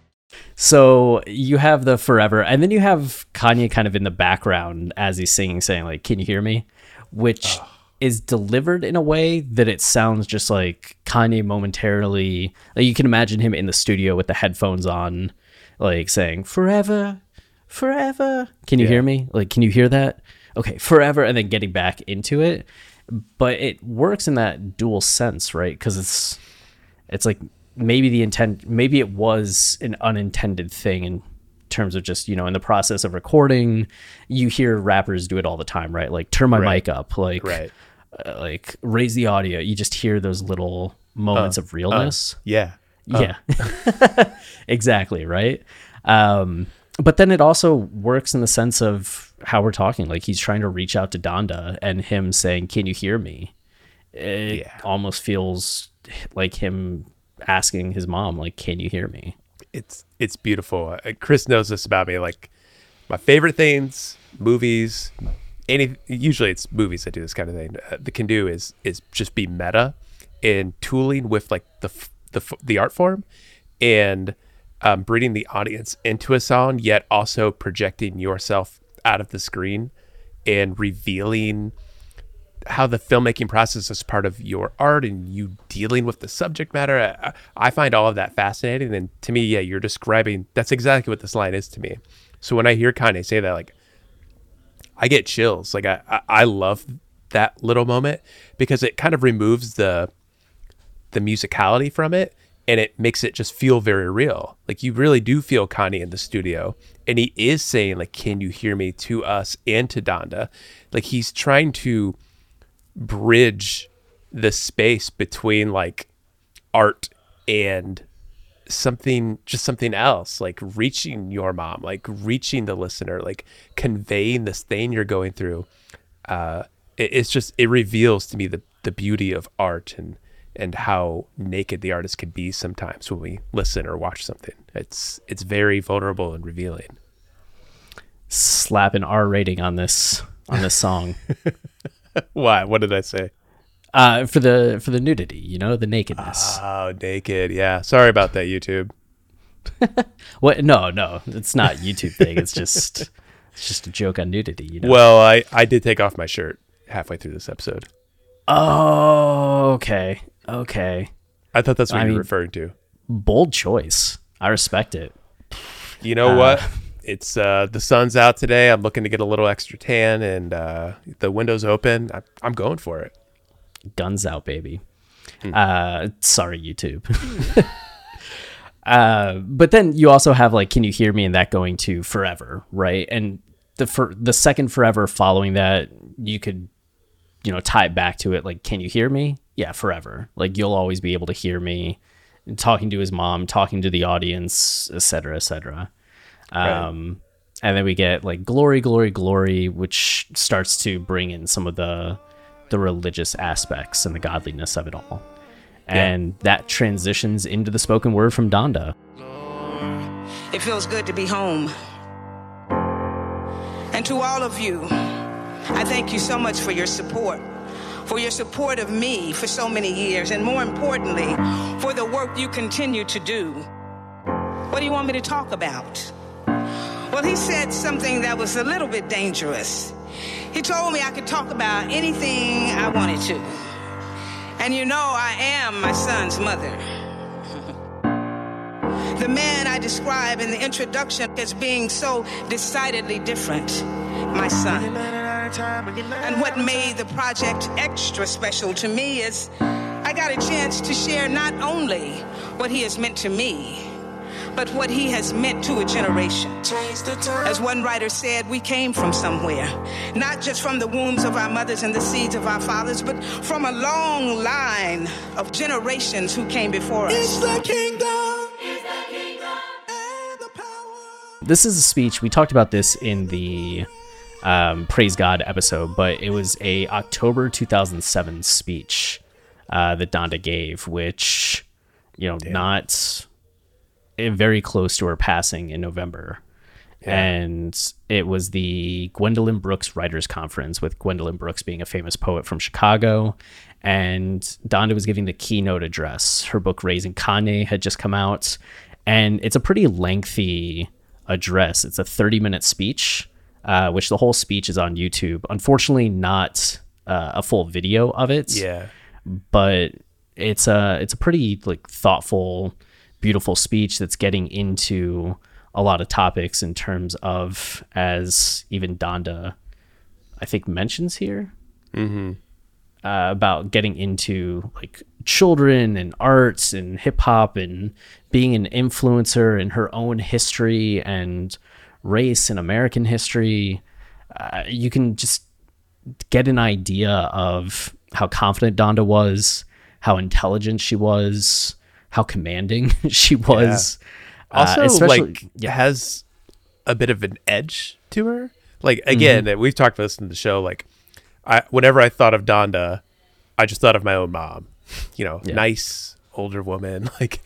So you have the forever, and then you have Kanye kind of in the background as he's singing, saying like, "Can you hear me?" Which is delivered in a way that it sounds just like Kanye momentarily. Like you can imagine him in the studio with the headphones on, like saying "Forever, forever." Can you hear me? Like, can you hear that? Okay, forever, and then getting back into it. But it works in that dual sense, right? Because it's it's like maybe the intent maybe it was an unintended thing in terms of just you know in the process of recording you hear rappers do it all the time right like turn my Right. mic up like Right. uh, like raise the audio you just hear those little moments of realness Yeah. yeah exactly right um but then it also works in the sense of how we're talking like he's trying to reach out to donda and him saying can you hear me it Yeah. almost feels like him asking his mom like can you hear me It's it's beautiful. Uh, Chris knows this about me. Like my favorite things, movies, any usually it's movies that do this kind of thing. Uh, that can do is is just be meta and tooling with like the the the art form and um, bringing the audience into a song, yet also projecting yourself out of the screen and revealing how the filmmaking process is part of your art and you dealing with the subject matter. I, I find all of that fascinating. And to me, yeah, you're describing that's exactly what this line is to me. So when I hear Kanye say that, like, I get chills. Like, I, I, I love that little moment because it kind of removes the the musicality from it and it makes it just feel very real. Like you really do feel Kanye in the studio and he is saying like can you hear me to us and to Donda. Like he's trying to bridge the space between like art and something just something else like reaching your mom like reaching the listener like conveying this thing you're going through. Uh it, it's just it reveals to me the the beauty of art and and how naked the artist can be sometimes when we listen or watch something. It's it's very vulnerable and revealing. Slap an r rating on this on this song why? What did i say? Uh for the for the nudity you know the nakedness. Oh naked. Yeah. Sorry about that youtube. What? No no. It's not youtube thing. It's just it's just a joke on nudity you know? Well i i did take off my shirt halfway through this episode. Oh okay. Okay. I thought that's what I you mean- were referring to. bold choice. I respect it. You know what? It's uh, the sun's out today. I'm looking to get a little extra tan, and uh, the window's open. I, I'm going for it. guns out baby. Uh sorry youtube. Uh but then you also have like can you hear me and that going to forever right? And the for the second forever following that you could you know tie it back to it like can you hear me? Yeah forever. Like you'll always be able to hear me talking to his mom talking to the audience etc cetera, etc cetera. um and then we get like glory glory glory which starts to bring in some of the the religious aspects and the godliness of it all and that transitions into the spoken word from donda It feels good to be home. And to all of you, I thank you so much for your support, for your support of me for so many years, and more importantly, for the work you continue to do. What do you want me to talk about? Well, he said something that was a little bit dangerous. He told me I could talk about anything I wanted to. And you know, I am my son's mother. the man I describe in the introduction as being so decidedly different, my son. And what made the project extra special to me is I got a chance to share not only what he has meant to me, but what he has meant to a generation. As one writer said, we came from somewhere, not just from the wombs of our mothers and the seeds of our fathers, but from a long line of generations who came before us. It's the kingdom. This is a speech. We talked about this in the um, Praise God episode, but it was a October 2007 speech uh, that Donda gave, which you know, Damn. not very close to her passing in November. Yeah. And it was the Gwendolyn Brooks Writers Conference, with Gwendolyn Brooks being a famous poet from Chicago. And Donda was giving the keynote address. Her book, Raising Kanye, had just come out. And it's a pretty lengthy address. It's a 30 minute speech, uh, which the whole speech is on YouTube. Unfortunately, not uh, a full video of it. Yeah. But it's a it's a pretty like thoughtful, beautiful speech that's getting into a lot of topics in terms of as even Donda, I think mentions here. Mm-hmm. Uh, about getting into like children and arts and hip hop and being an influencer in her own history and race and American history. Uh, you can just get an idea of how confident Donda was, how intelligent she was, how commanding she was. Yeah. Uh, also, uh, like, yeah. has a bit of an edge to her. Like again, mm-hmm. we've talked about this in the show. Like, I whenever I thought of Donda, I just thought of my own mom you know, yeah. nice older woman, like,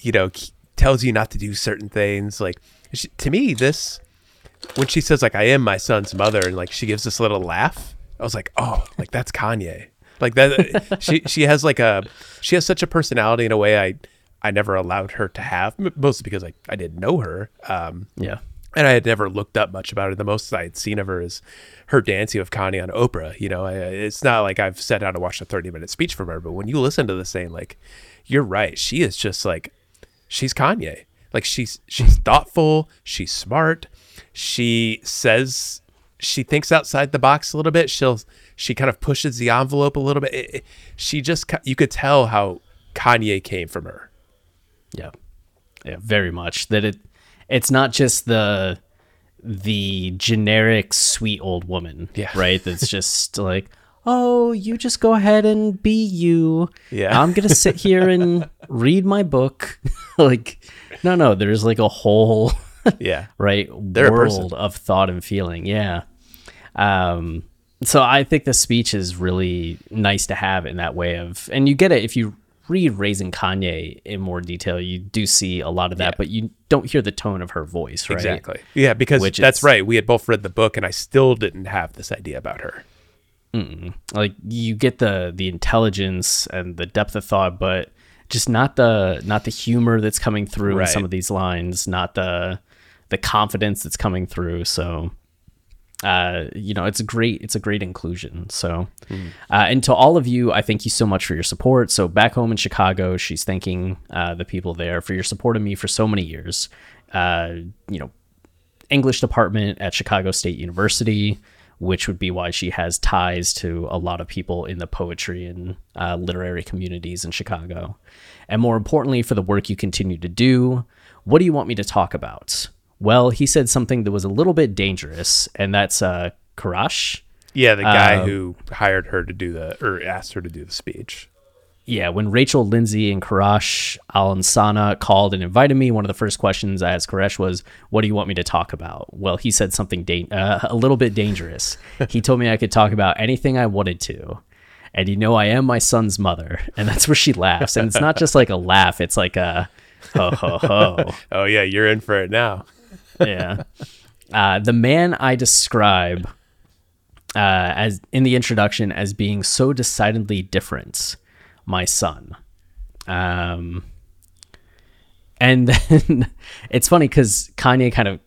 you know, tells you not to do certain things. Like, she, to me, this, when she says, like, I am my son's mother, and like she gives this little laugh, I was like, oh, like that's Kanye. Like that, she she has like a she has such a personality in a way I I never allowed her to have, mostly because I I didn't know her. Um, yeah, and I had never looked up much about her. The most I had seen of her is her dancing with Kanye on Oprah. You know, it's not like I've sat down to watch a 30 minute speech from her, but when you listen to this thing, like, you're right. She is just like, she's Kanye. Like she's she's thoughtful, she's smart. She says she thinks outside the box a little bit. She'll she kind of pushes the envelope a little bit. It, it, she just you could tell how Kanye came from her. Yeah, yeah, very much. That it it's not just the the generic sweet old woman, yeah. right? That's just like, oh, you just go ahead and be you. Yeah, I'm gonna sit here and read my book. like, no, no, there's like a whole, yeah, right They're world of thought and feeling. Yeah. Um. So I think the speech is really nice to have in that way of, and you get it if you read Raising Kanye in more detail, you do see a lot of that, yeah. but you don't hear the tone of her voice, right? Exactly. Yeah, because Which that's is, right. We had both read the book, and I still didn't have this idea about her. Mm-mm. Like you get the the intelligence and the depth of thought, but just not the not the humor that's coming through right. in some of these lines, not the the confidence that's coming through. So uh, you know, it's a great, it's a great inclusion. So, mm. uh, and to all of you, I thank you so much for your support. So back home in Chicago, she's thanking uh, the people there for your support of me for so many years. Uh, you know, English department at Chicago State University, which would be why she has ties to a lot of people in the poetry and uh, literary communities in Chicago. And more importantly, for the work you continue to do, what do you want me to talk about? Well, he said something that was a little bit dangerous, and that's uh, Quraysh. Yeah, the guy uh, who hired her to do the or asked her to do the speech. Yeah, when Rachel Lindsay and Karash Al-Ansana called and invited me, one of the first questions I asked Quraysh was, "What do you want me to talk about?" Well, he said something da- uh, a little bit dangerous. he told me I could talk about anything I wanted to, and you know I am my son's mother, and that's where she laughs, and it's not just like a laugh; it's like a Ho ho ho. oh yeah, you're in for it now. Yeah. Uh, the man I describe uh, as in the introduction as being so decidedly different, my son. Um, and then it's funny because Kanye kind of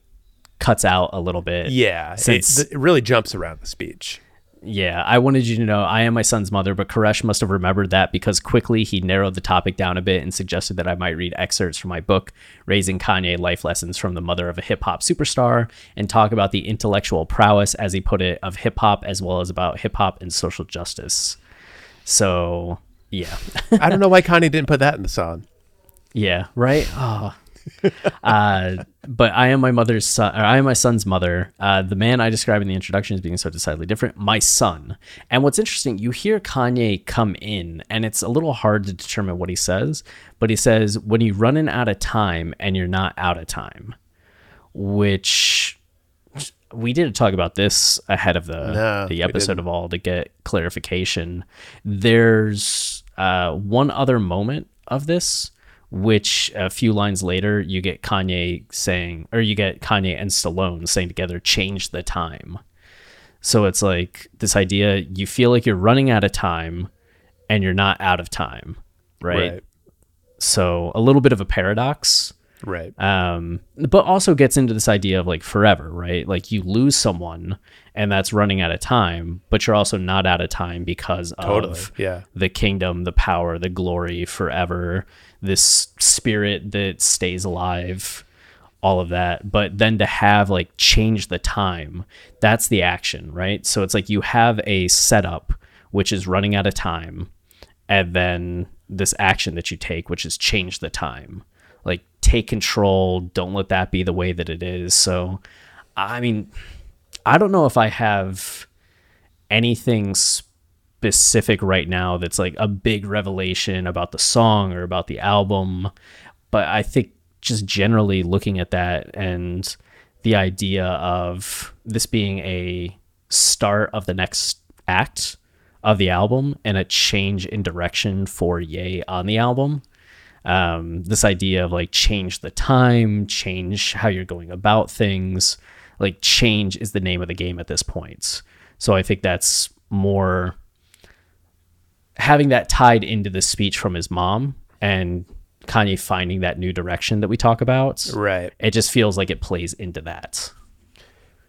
cuts out a little bit. Yeah, Since- it, it really jumps around the speech. Yeah, I wanted you to know I am my son's mother, but Quraysh must have remembered that because quickly he narrowed the topic down a bit and suggested that I might read excerpts from my book, Raising Kanye Life Lessons from the Mother of a Hip Hop Superstar, and talk about the intellectual prowess, as he put it, of hip hop as well as about hip hop and social justice. So, yeah. I don't know why Kanye didn't put that in the song. Yeah, right. Oh. Uh, but I am my mother's son. Or I am my son's mother. Uh, the man I describe in the introduction as being so decidedly different, my son. And what's interesting, you hear Kanye come in, and it's a little hard to determine what he says. But he says, "When you're running out of time, and you're not out of time," which we didn't talk about this ahead of the No, the episode of all to get clarification. There's uh, one other moment of this, which a few lines later you get Kanye saying, or you get Kanye and Stallone saying together, "Change the time." So it's like this idea: you feel like you're running out of time, and you're not out of time, right? Right. So a little bit of a paradox Right. um but also gets into this idea of like forever right like you lose someone and that's running out of time but you're also not out of time because Totally, of yeah. the kingdom the power the glory forever this spirit that stays alive all of that. But then to have like change the time that's the action right? So it's like you have a setup which is running out of time and then this action that you take which is change the time. Like take control don't let that be the way that it is. So i mean i don't know if i have anything specific right now that's like a big revelation about the song or about the album but i think just generally looking at that and the idea of this being a start of the next act of the album and a change in direction for Ye on the album. Um, this idea of like change the time, change how you're going about things, like change is the name of the game at this point. So I think that's more having that tied into the speech from his mom and Kanye finding that new direction that we talk about. Right. It just feels like it plays into that.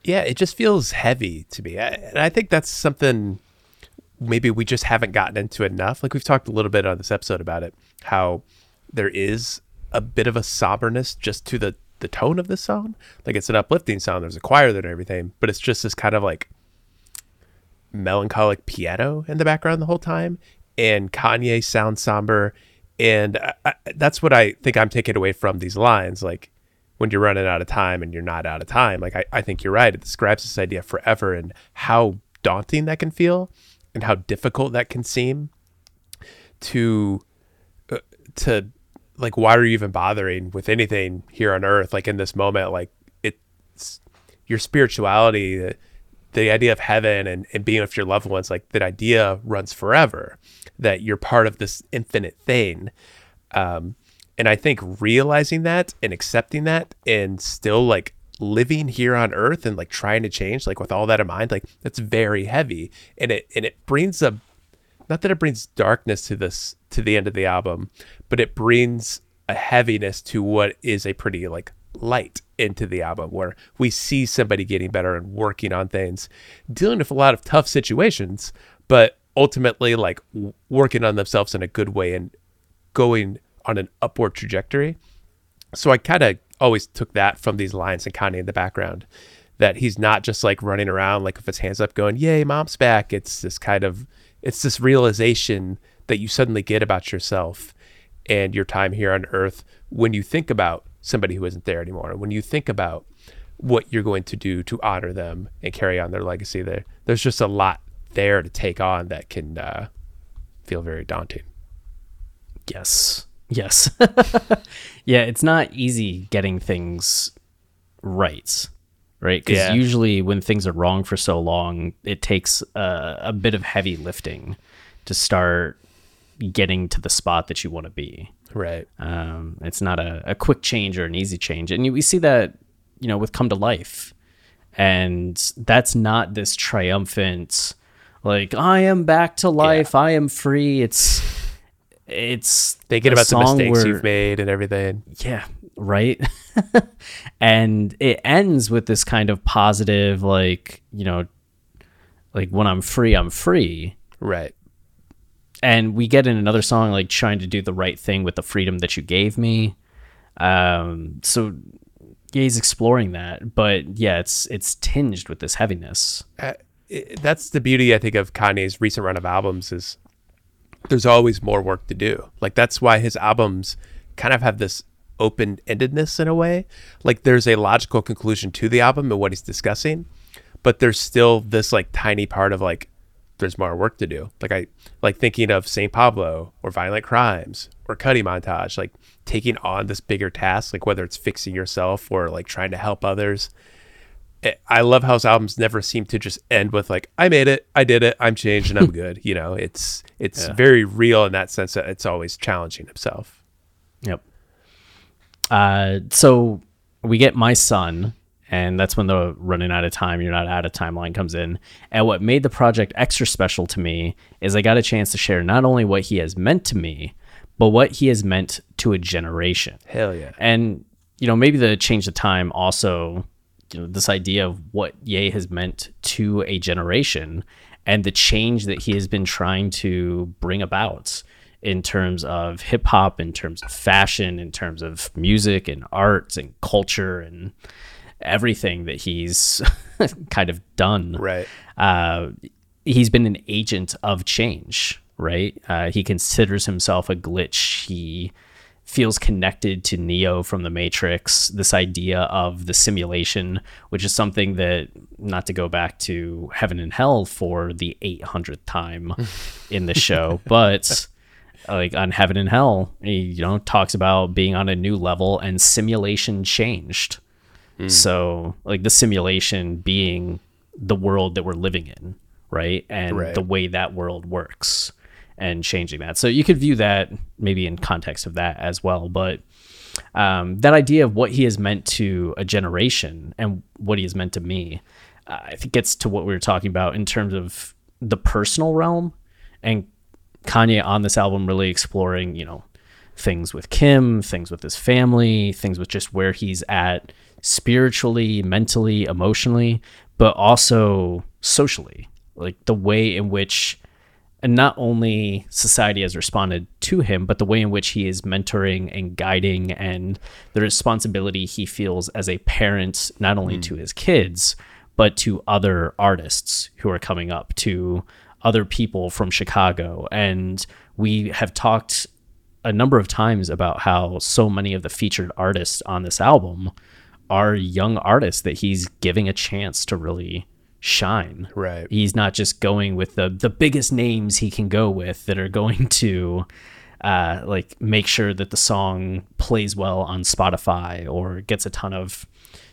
Yeah, it just feels heavy to me. I, and I think that's something maybe we just haven't gotten into enough. Like we've talked a little bit on this episode about it, how there is a bit of a somberness just to the the tone of the song. Like it's an uplifting song. There's a choir there and everything, but it's just this kind of like melancholic piano in the background the whole time. And Kanye sounds somber, and I, I, that's what I think I'm taking away from these lines. Like when you're running out of time and you're not out of time. Like I, I think you're right. It describes this idea forever and how daunting that can feel and how difficult that can seem to uh, to like why are you even bothering with anything here on earth like in this moment like it's your spirituality the, idea of heaven and, and being with your loved ones like that idea runs forever that you're part of this infinite thing um, and I think realizing that and accepting that and still like living here on earth and like trying to change, like with all that in mind, like that's very heavy. And it and it brings a not that it brings darkness to this to the end of the album, but it brings a heaviness to what is a pretty like light into the album where we see somebody getting better and working on things, dealing with a lot of tough situations, but ultimately like working on themselves in a good way and going on an upward trajectory. So I kind of always took that from these lines and Kanye in the background that he's not just like running around like with his hands up going, "Yay, mom's back." It's this kind of it's this realization that you suddenly get about yourself and your time here on earth when you think about somebody who isn't there anymore. When you think about what you're going to do to honor them and carry on their legacy there. There's just a lot there to take on that can uh, feel very daunting. Yes. Yes. yeah, it's not easy getting things right. Right? Because Yeah. usually when things are wrong for so long, it takes a, a bit of heavy lifting to start getting to the spot that you want to be. Right. Um, it's not a, a quick change or an easy change. And you, we see that, you know, with Come to Life. And that's not this triumphant, like, I am back to life. I am free. It's, it's Thinking about the mistakes where- you've made and everything. yeah, right. and it ends with this kind of positive, like, you know, like when I'm free, I'm free. Right. And we get in another song, like trying to do the right thing with the freedom that you gave me. Um, so yeah, he's exploring that, but yeah, it's it's tinged with this heaviness. uh, it, that's the beauty I think of Kanye's recent run of albums is there's always more work to do. Like that's why his albums kind of have this open-endedness in a way. Like there's a logical conclusion to the album and what he's discussing, but there's still this like tiny part of like there's more work to do. Like I like thinking of St. Pablo or Violent Crimes or Cudi Montage, like taking on this bigger task, like whether it's fixing yourself or like trying to help others. I- I love how his albums never seem to just end with like I made it, I did it, I'm changed and I'm good. You know, it's it's Yeah. very real in that sense that it's always challenging himself. Yep. Uh, so we get my son, and that's when the running out of time, you're not out of timeline comes in. And what made the project extra special to me is I got a chance to share not only what he has meant to me, but what he has meant to a generation. Hell yeah. And you know, maybe the change of time also, you know, this idea of what Ye has meant to a generation and the change that he has been trying to bring about in terms of hip hop, in terms of fashion, in terms of music and arts and culture and everything that he's kind of done. Right. Uh, he's been an agent of change, right? Uh, he considers himself a glitch. He feels connected to Neo from the Matrix, this idea of the simulation, which is something that, not to go back to Heaven and Hell for the 800th time in the show, but like on Heaven and Hell, he, you know, talks about being on a new level and simulation changed. So, like the simulation being the world that we're living in, right? And Right. the way that world works and changing that. So, you could view that maybe in context of that as well. But um, that idea of what he has meant to a generation and what he has meant to me, uh, I think gets to what we were talking about in terms of the personal realm and Kanye on this album really exploring, you know, things with Kim, things with his family, things with just where he's at spiritually, mentally, emotionally, but also socially. Like the way in which and not only society has responded to him, but the way in which he is mentoring and guiding and the responsibility he feels as a parent, not only to hmm. his kids, but to other artists who are coming up, to other people from Chicago. And we have talked a number of times about how so many of the featured artists on this album are young artists that he's giving a chance to really shine. Right. He's not just going with the the biggest names he can go with that are going to uh, like make sure that the song plays well on Spotify or gets a ton of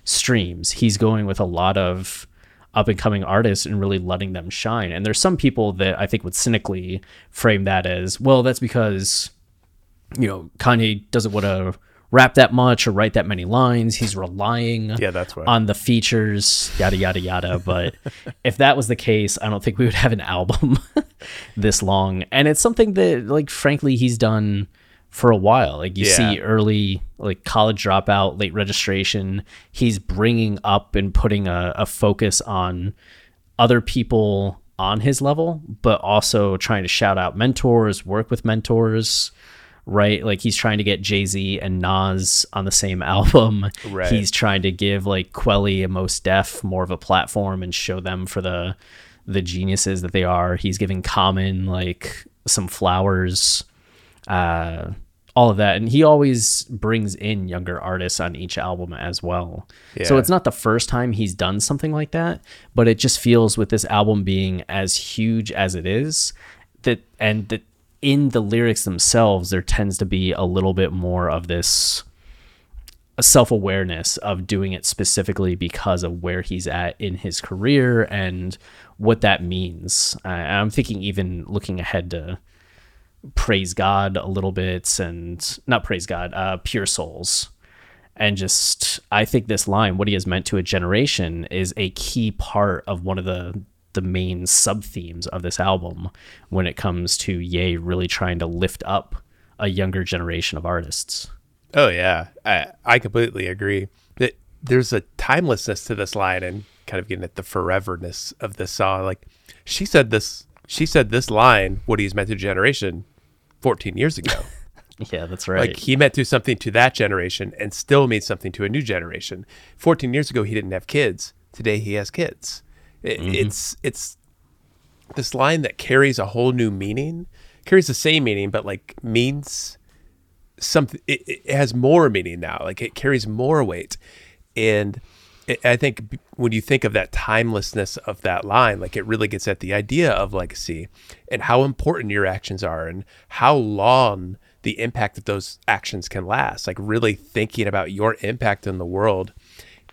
streams. He's going with a lot of up and coming artists and really letting them shine. And there's some people that I think would cynically frame that as, well, that's because you know, Kanye doesn't want to rap that much or write that many lines. He's relying Yeah, that's why. on the features, yada yada yada. But if that was the case, I don't think we would have an album this long. And it's something that, like, frankly, he's done for a while. Like you Yeah. see early, like college dropout, late registration. He's bringing up and putting a, a focus on other people on his level, but also trying to shout out mentors, work with mentors, right? Like he's trying to get Jay Z and Nas on the same album. Right. He's trying to give like Kweli and Mos Def more of a platform and show them for the the geniuses that they are. He's giving Common like some flowers, uh, all of that, and he always brings in younger artists on each album as well. So it's not the first time he's done something like that, but it just feels with this album being as huge as it is that and that in the lyrics themselves there tends to be a little bit more of this self-awareness of doing it specifically because of where he's at in his career and what that means. I I'm thinking even looking ahead to praise God a little bit and not praise God, uh, pure souls. And just, I think this line, what he has meant to a generation, is a key part of one of the the main sub themes of this album when it comes to Ye really trying to lift up a younger generation of artists. Oh yeah, I I completely agree. That there's a timelessness to this line and kind of getting at the foreverness of this song. Like she said this, she said this line, "What he's meant to generation," 14 years ago. yeah, that's right. Like he meant to something to that generation and still means something to a new generation. 14 years ago, he didn't have kids. Today, he has kids. It, mm-hmm. It's it's this line that carries a whole new meaning, carries the same meaning, but like means something it, it, has more meaning now like it carries more weight and it, i think when you think of that timelessness of that line like it really gets at the idea of legacy and how important your actions are and how long the impact of those actions can last like really thinking about your impact in the world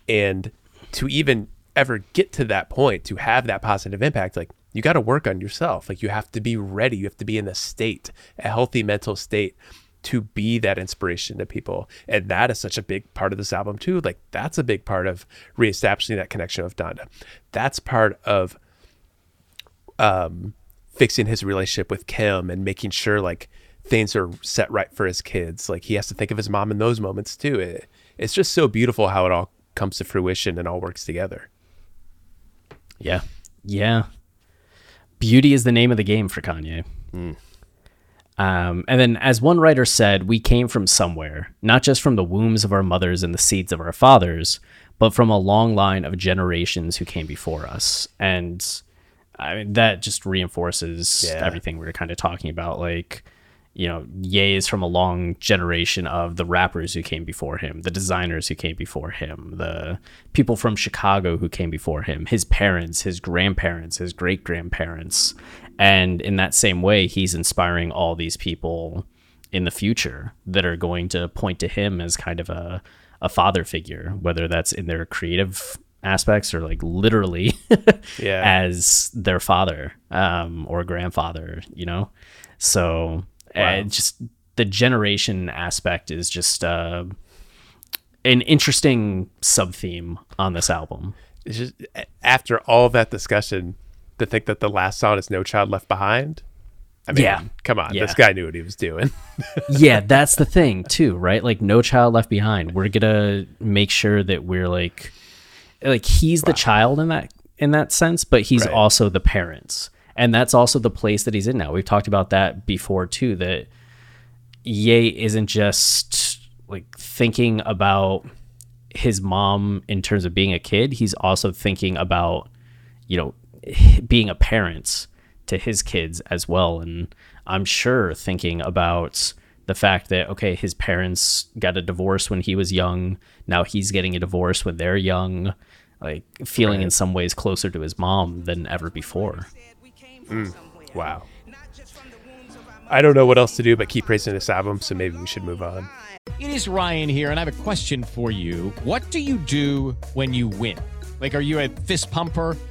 and to even ever get to that point to have that positive impact like you got to work on yourself like you have to be ready you have to be in a state a healthy mental state to be that inspiration to people. And that is such a big part of this album too. Like that's a big part of reestablishing that connection with Donda. That's part of um fixing his relationship with Kim and making sure like things are set right for his kids. Like he has to think of his mom in those moments too. It, it's just so beautiful how it all comes to fruition and all works together. Yeah. Yeah. Beauty is the name of the game for Kanye. Mm. Um, and then, as one writer said, we came from somewhere, not just from the wombs of our mothers and the seeds of our fathers, but from a long line of generations who came before us. And I mean, that just reinforces yeah. everything we were kind of talking about. Like, you know, Ye is from a long generation of the rappers who came before him, the designers who came before him, the people from Chicago who came before him, his parents, his grandparents, his great grandparents. And in that same way, he's inspiring all these people in the future that are going to point to him as kind of a, a father figure, whether that's in their creative aspects or like literally yeah. as their father um, or grandfather, you know? So Wow. Uh, just the generation aspect is just uh, an interesting sub theme on this album. It's just after all that discussion, to think that the last song is "No Child Left Behind." I mean, yeah. come on, yeah. this guy knew what he was doing. yeah, that's the thing too, right? Like "No Child Left Behind." We're gonna make sure that we're like, like he's wow. the child in that in that sense, but he's right. also the parents and that's also the place that he's in now. We've talked about that before too. That Ye isn't just like thinking about his mom in terms of being a kid. He's also thinking about you know being a parent to his kids as well, and I'm sure thinking about the fact that okay his parents got a divorce when he was young now he's getting a divorce when they're young like feeling right. in some ways closer to his mom than ever before Mm. Wow. I don't know what else to do but keep praising this album, so maybe we should move on. It is Ryan here, and I have a question for you. What do you do when you win? Like, are you a fist pumper?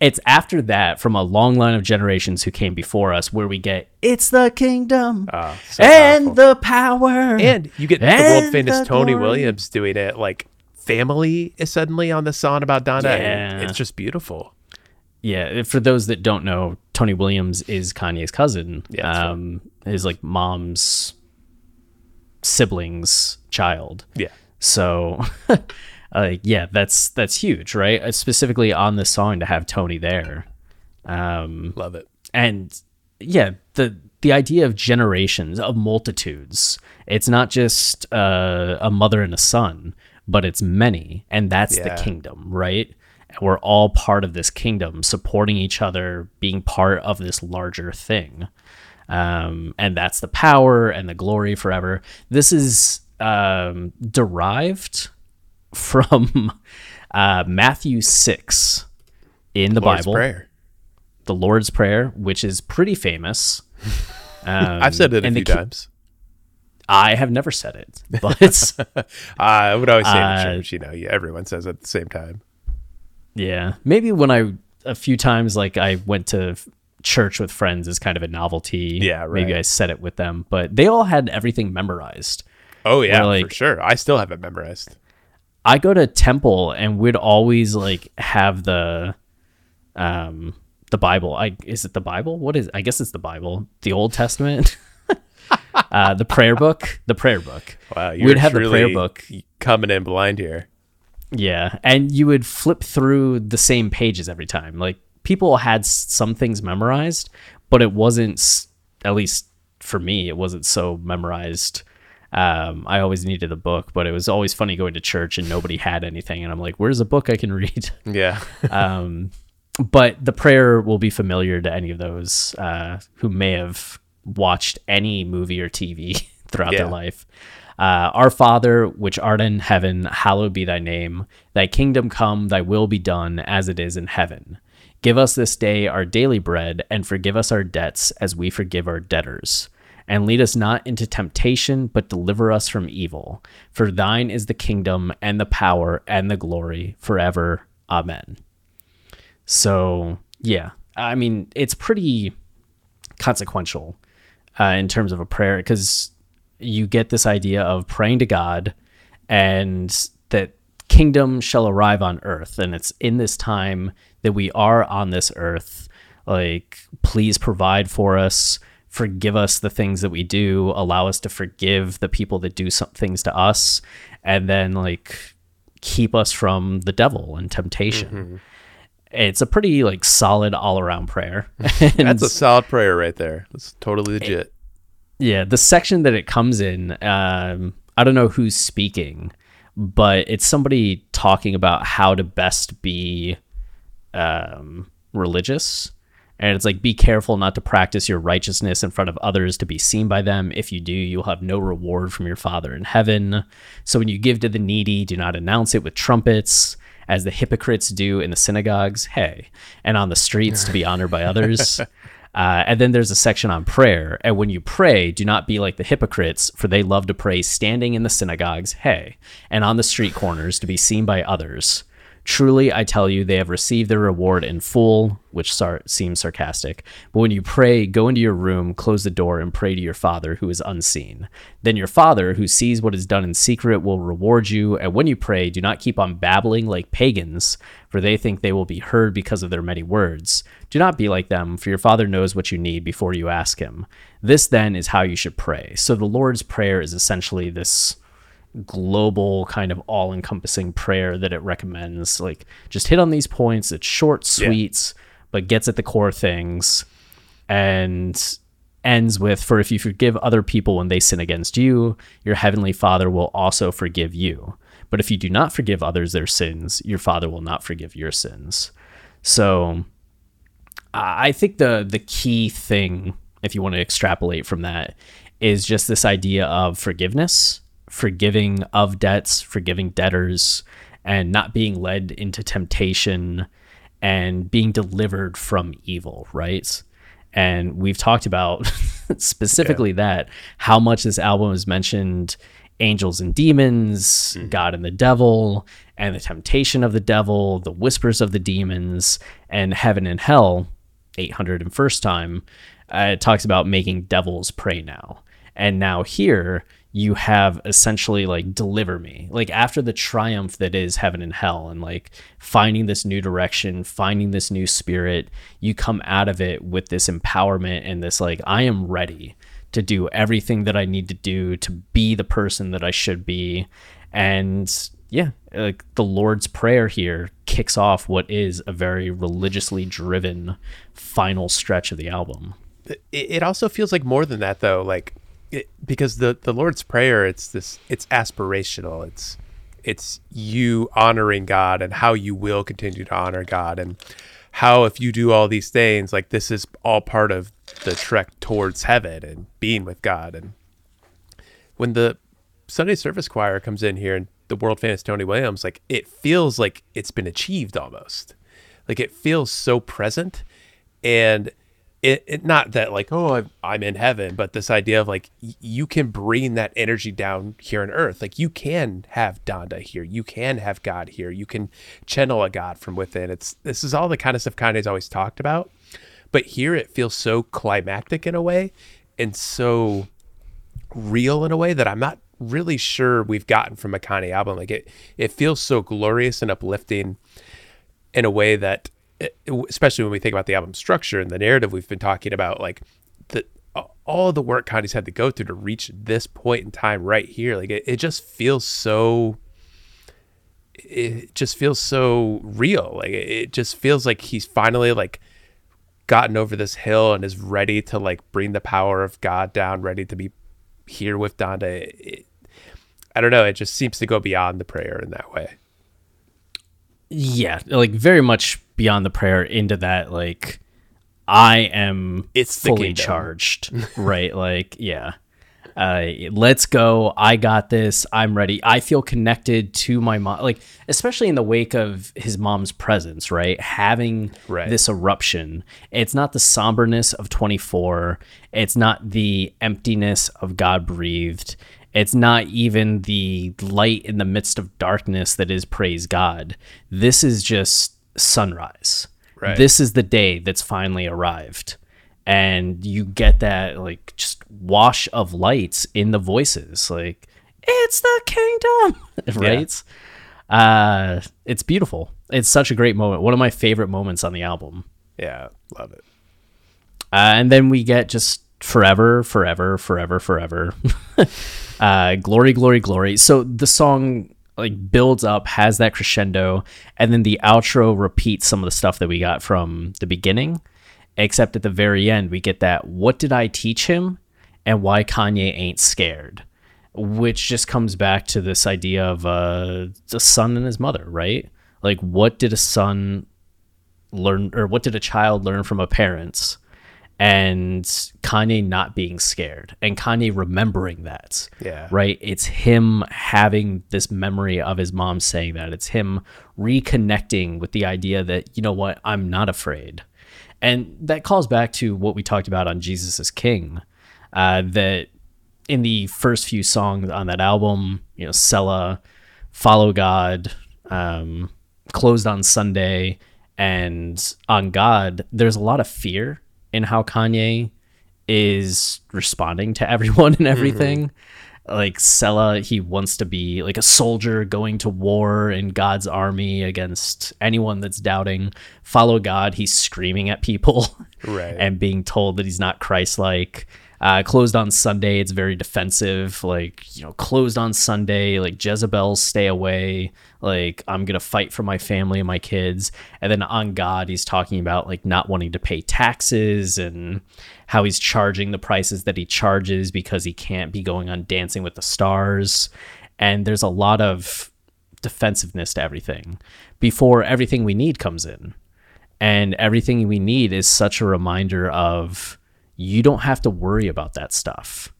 It's after that from a long line of generations who came before us where we get it's the kingdom Ah, so and powerful. the power And you get the world famous the Tony. Williams doing it. Like family is suddenly on the song about Donda. Yeah. It's just beautiful. Yeah, for those that don't know, Tony Williams is Kanye's cousin. Yeah, that's right. um, his like mom's siblings' child. Yeah. So, uh, yeah, that's that's huge, right? Uh, Specifically on this song to have Tony there. Um, Love it. and yeah, the the idea of generations of multitudes. It's not just uh, a mother and a son, but it's many, and that's Yeah. the kingdom, right? And we're all part of this kingdom, supporting each other, being part of this larger thing. Um, and that's the power and the glory forever. This is um, derived from uh, Matthew 6 in the Lord's Bible Prayer. the Lord's Prayer, which is pretty famous. Um, I've said it a the few ki- times. I have never said it, but I would always say it Uh, in church. You know, everyone says it at the same time. yeah, maybe when I a few times like I went to church with friends as kind of a novelty. Yeah, Maybe. I said it with them, but they all had everything memorized. Oh yeah, Where, for sure. I still have it memorized. I go to temple and we'd always like have the um the Bible. I is it the Bible? What is I guess it's the Bible. The Old Testament. uh the prayer book. The prayer book. Wow, you're We'd have the prayer book. coming in blind here. Yeah, and you would flip through the same pages every time. Like people had some things memorized, but it wasn't at least for me, it wasn't so memorized. Um, I always needed a book, but it was always funny going to church and nobody had anything, and I'm like, "Where's a book I can read?" Yeah. um, but the prayer will be familiar to any of those uh, who may have watched any movie or TV throughout their life. Uh, Our Father, which art in heaven, hallowed be thy name. Thy kingdom come, thy will be done, as it is in heaven. Give us this day our daily bread, and forgive us our debts as we forgive our debtors. And lead us not into temptation, but deliver us from evil. For thine is the kingdom, and the power, and the glory, forever. Amen. So, yeah, I mean, it's pretty consequential uh, in terms of a prayer because you get this idea of praying to God and that kingdom shall arrive on earth. And it's in this time that we are on this earth. Like, please provide for us, forgive us the things that we do, allow us to forgive the people that do some things to us, and then, like, keep us from the devil and temptation. It's a pretty like solid all around prayer. That's a solid prayer right there. That's totally legit. yeah, the section that it comes in, um, I don't know who's speaking, but it's somebody talking about how to best be um, religious. And it's like, be careful not to practice your righteousness in front of others to be seen by them. If you do, you'll have no reward from your Father in heaven. So when you give to the needy, do not announce it with trumpets, as the hypocrites do in the synagogues. Hey, and on the streets to be honored by others. Uh, and then there's a section on prayer. And when you pray, do not be like the hypocrites, for they love to pray standing in the synagogues, hey, and on the street corners to be seen by others. Truly, I tell you, they have received their reward in full, which sar- seems sarcastic. But when you pray, go into your room, close the door, and pray to your Father who is unseen. Then your Father, who sees what is done in secret, will reward you. And when you pray, do not keep on babbling like pagans, for they think they will be heard because of their many words. Do not be like them, for your Father knows what you need before you ask Him. This then is how you should pray. So the Lord's Prayer is essentially this global kind of all-encompassing prayer that it recommends. Like just hit on these points. It's short Yeah. sweet but gets at the core things and ends with for if you forgive other people when they sin against you your heavenly father will also forgive you. But if you do not forgive others their sins your father will not forgive your sins. So I think the the key thing, if you want to extrapolate from that, is just this idea of forgiveness, forgiving of debts, forgiving debtors, and not being led into temptation and being delivered from evil, right? And we've talked about specifically that how much this album is mentioned angels and demons, God and the devil, and the temptation of the devil, the whispers of the demons, and heaven and hell, 801st time, uh, it talks about making devils pray now. And now here you have essentially like deliver me. Like after the triumph that is heaven and hell and like finding this new direction, finding this new spirit, you come out of it with this empowerment and this like I am ready to do everything that I need to do to be the person that I should be. And yeah, like the Lord's Prayer here kicks off what is a very religiously driven final stretch of the album. It, also feels like more than that though, like it, because the the Lord's Prayer, it's this, it's aspirational. It's it's you honoring God and how you will continue to honor God and how if you do all these things, like this is all part of the trek towards heaven and being with God. And when the Sunday service choir comes in here and the world famous Tony Williams, like it feels like it's been achieved almost. Like it feels so present and it, it not that like oh I'm, I'm in heaven but this idea of like y- you can bring that energy down here on earth. Like you can have donda here. You can have god here. You can channel a god from within. It's this is all the kind of stuff kanye's always talked about. But here it feels so climactic in a way and so real in a way that i'm not really sure we've gotten from a kanye album. Like it it feels so glorious and uplifting in a way that especially when we think about the album structure and the narrative we've been talking about, like the all the work Kanye's had to go through to reach this point in time right here, like it, it just feels so. It just feels so real. Like it just feels like he's finally like gotten over this hill and is ready to like bring the power of God down, ready to be here with Donda. It, I don't know. It just seems to go beyond the prayer in that way. Yeah, like very much beyond the prayer into that like I am it's fully charged, right? Like, yeah. Uh, let's go. I got this. I'm ready. I feel connected to my mom, like especially in the wake of his mom's presence, right? Having right. this eruption. It's not the somberness of 24. It's not the emptiness of God breathed. It's not even the light in the midst of darkness that is praise God. This is just sunrise. Right. This is the day that's finally arrived. And you get that like just wash of lights in the voices. Like, it's the kingdom. right? Uh it's beautiful. It's such a great moment. One of my favorite moments on the album. Yeah, love it. Uh, and then we get just forever, forever, forever, forever. uh, glory, glory, glory. So the song like builds up, has that crescendo, and then the outro repeats some of the stuff that we got from the beginning. Except at the very end, we get that "What did I teach him?" and why Kanye ain't scared, which just comes back to this idea of uh, the son and his mother, right? Like, what did a son learn, or what did a child learn from a parents? And Kanye not being scared and Kanye remembering that. Yeah. Right? It's him having this memory of his mom saying that. It's him reconnecting with the idea that, you know what, I'm not afraid. And that calls back to what we talked about on Jesus is King. Uh, that in the first few songs on that album, you know, Selah, Follow God, um, Closed on Sunday, and On God, there's a lot of fear in how Kanye is responding to everyone and everything. Mm-hmm. Like Selah, he wants to be like a soldier going to war in God's army against anyone that's doubting. Follow God, he's screaming at people right. and being told that he's not Christ like. Uh, closed on Sunday, it's very defensive. Like, you know, closed on Sunday, like Jezebel, stay away. Like, I'm going to fight for my family and my kids. And then on God, he's talking about like not wanting to pay taxes and how he's charging the prices that he charges because he can't be going on Dancing with the Stars. And there's a lot of defensiveness to everything before everything we need comes in. And everything we need is such a reminder of you don't have to worry about that stuff.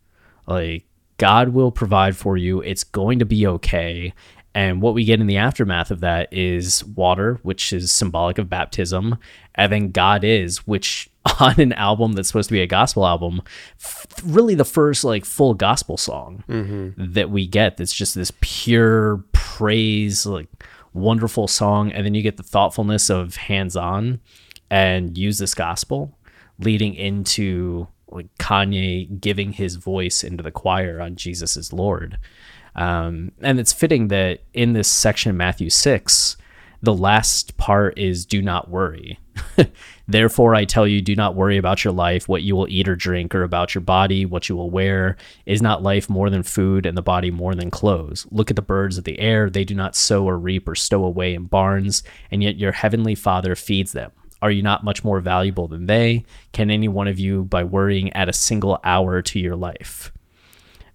Like God will provide for you. It's going to be okay. And what we get in the aftermath of that is water, which is symbolic of baptism, and then God is, which on an album that's supposed to be a gospel album, f- really the first like full gospel song mm-hmm. that we get. That's just this pure praise, like wonderful song, and then you get the thoughtfulness of hands on and use this gospel, leading into like Kanye giving his voice into the choir on Jesus is Lord. Um, and it's fitting that in this section, Matthew 6, the last part is do not worry. Therefore, I tell you, do not worry about your life, what you will eat or drink, or about your body, what you will wear. Is not life more than food, and the body more than clothes? Look at the birds of the air. They do not sow or reap or stow away in barns, and yet your heavenly Father feeds them. Are you not much more valuable than they? Can any one of you, by worrying, add a single hour to your life?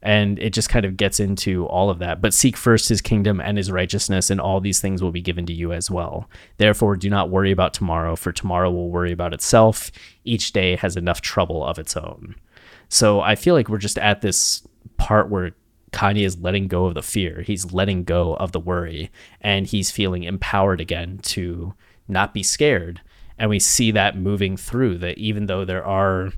and it just kind of gets into all of that. But seek first his kingdom and his righteousness, and all these things will be given to you as well. Therefore, do not worry about tomorrow, for tomorrow will worry about itself. Each day has enough trouble of its own. So I feel like we're just at this part where Kanye is letting go of the fear, he's letting go of the worry, and he's feeling empowered again to not be scared. And we see that moving through that even though there are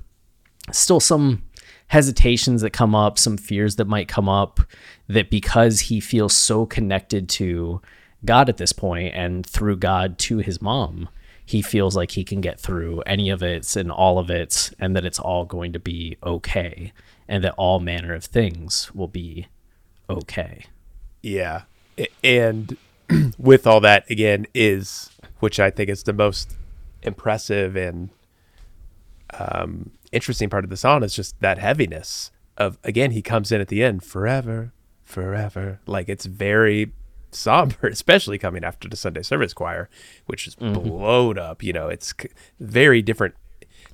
still some hesitations that come up, some fears that might come up, that because he feels so connected to God at this point and through God to his mom, he feels like he can get through any of it and all of it, and that it's all going to be okay, and that all manner of things will be okay. Yeah. And with all that, again, is, which I think is the most impressive and um, interesting part of the song, is just that heaviness of, again, he comes in at the end, forever, forever. Like it's very somber, especially coming after the Sunday service choir, which is Mhm. blowed up. You know, it's c- very different,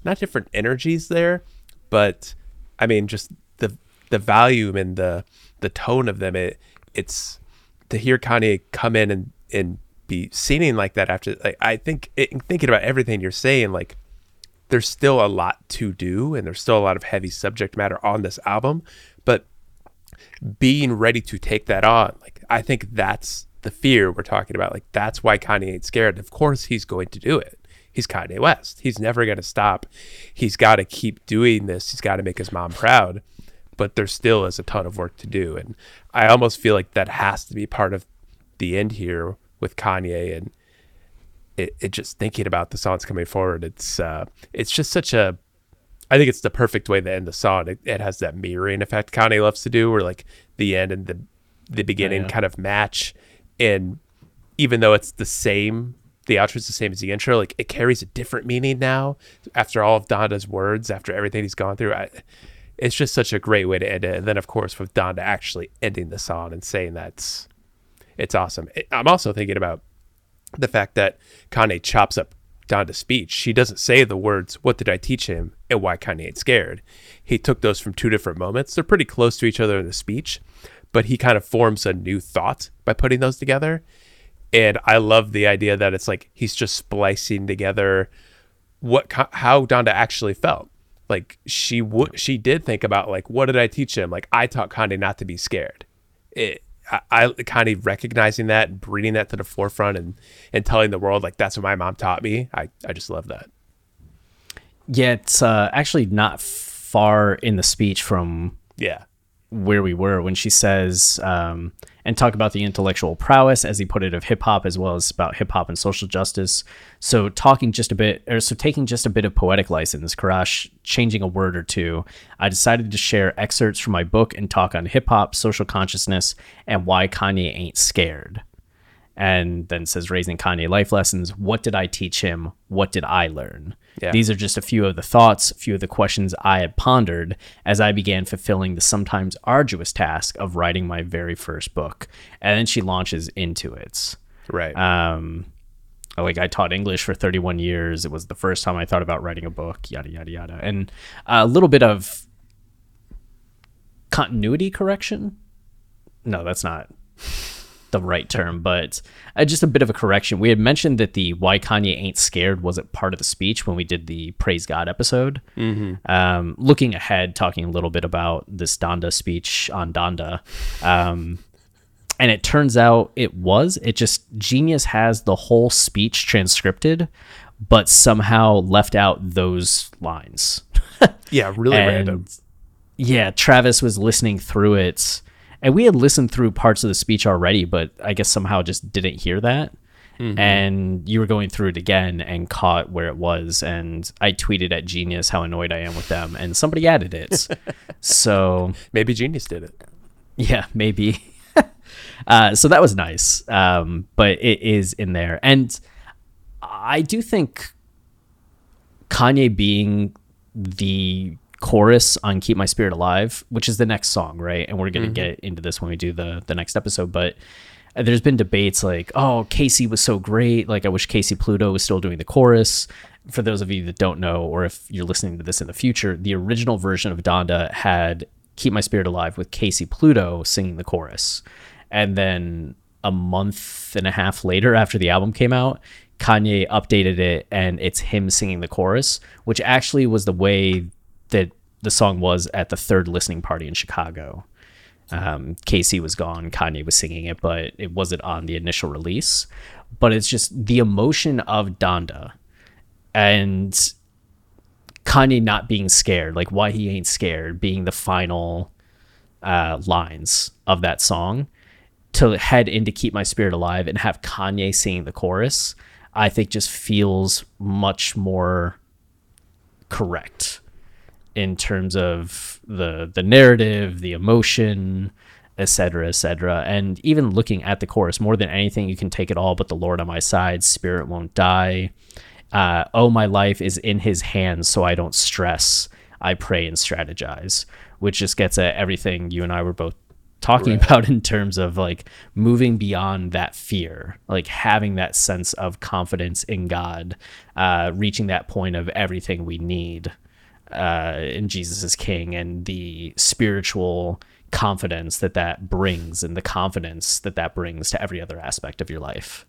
not different energies there, but I mean, just the the volume and the the tone of them. It it's to hear Kanye come in and and be singing like that after. Like I think it, thinking about everything you're saying, like there's still a lot to do, and there's still a lot of heavy subject matter on this album, but being ready to take that on. Like I think that's the fear we're talking about. Like that's why Kanye ain't scared. Of course he's going to do it. He's Kanye West. He's never going to stop. He's got to keep doing this. He's got to make his mom proud. But there still is a ton of work to do, and I almost feel like that has to be part of the end here with Kanye and it, it just thinking about the songs coming forward. It's uh, it's just such a I think it's the perfect way to end the song. It, it has that mirroring effect Kanye loves to do, where like the end and the the beginning yeah. kind of match, and even though it's the same, the outro is the same as the intro. Like it carries a different meaning now after all of Donda's words, after everything he's gone through. I, it's just such a great way to end it. And then of course with Donda actually ending the song and saying that's it's awesome. I'm also thinking about the fact that Kanye chops up Donda's speech. She doesn't say the words, What did I teach him? and why Kanye ain't scared. He took those from two different moments. They're pretty close to each other in the speech, but he kind of forms a new thought by putting those together. And I love the idea that it's like he's just splicing together what how Donda actually felt. Like she would she did think about like what did I teach him? Like I taught Kanye not to be scared. It I, I kind of recognizing that and bringing that to the forefront and and telling the world like that's what my mom taught me. I I just love that. Yeah, it's uh, actually not far in the speech from Yeah. Where we were when she says um, and talk about the intellectual prowess as he put it of hip hop as well as about hip hop and social justice. So talking just a bit or so taking just a bit of poetic license Quraysh changing a word or two i decided to share excerpts from my book and talk on hip hop social consciousness and why kanye ain't scared and then says raising Kanye life lessons. What did I teach him? What did I learn? Yeah. These are just a few of the thoughts, a few of the questions I had pondered as I began fulfilling the sometimes arduous task of writing my very first book. And then she launches into it. Right. Um, like I taught English for 31 years. It was the first time I thought about writing a book, yada, yada, yada. And a little bit of continuity correction. No, that's not the right term, but uh, just a bit of a correction. We had mentioned that the "Why Kanye Ain't Scared" wasn't part of the speech when we did the Praise God episode. Mhm. Um, looking ahead, talking a little bit about this Donda speech on Donda. Um, and it turns out it was. It just Genius has the whole speech transcripted, but somehow left out those lines. Yeah, really And, random. Yeah, Travis was listening through it, and we had listened through parts of the speech already, but I guess somehow just didn't hear that. Mhm. And you were going through it again and caught where it was, and I tweeted at Genius how annoyed I am with them, and somebody added it. so maybe Genius did it. Yeah, maybe. uh, so that was nice, um, but it is in there, and I do think Kanye being the chorus on "Keep My Spirit Alive," which is the next song, right? And we're gonna Mhm. get into this when we do the the next episode, but. uh, There's been debates like, oh, KayCyy was so great. Like, I wish KayCyy Pluto was still doing the chorus. For those of you that don't know, or if you're listening to this in the future, the original version of Donda had Keep My Spirit Alive with KayCyy Pluto singing the chorus. And then a month and a half later, after the album came out, Kanye updated it and it's him singing the chorus, which actually was the way that the song was at the third listening party in Chicago. Um, KayCyy was gone, Kanye was singing it, but it wasn't on the initial release. But it's just the emotion of Donda and Kanye not being scared, like why he ain't scared, being the final uh, lines of that song to head into Keep My Spirit Alive and have Kanye singing the chorus, I think just feels much more correct in terms of the the narrative, the emotion, etc., etc. And even looking at the chorus, more than anything, you can take it all, but the Lord on my side, spirit won't die. Uh, oh, my life is in His hands, so I don't stress. I pray and strategize, which just gets at everything you and I were both talking about in terms of like moving beyond that fear, like having that sense of confidence in God, uh, reaching that point of everything we need uh, in Jesus is King, and the spiritual confidence that that brings, and the confidence that that brings to every other aspect of your life.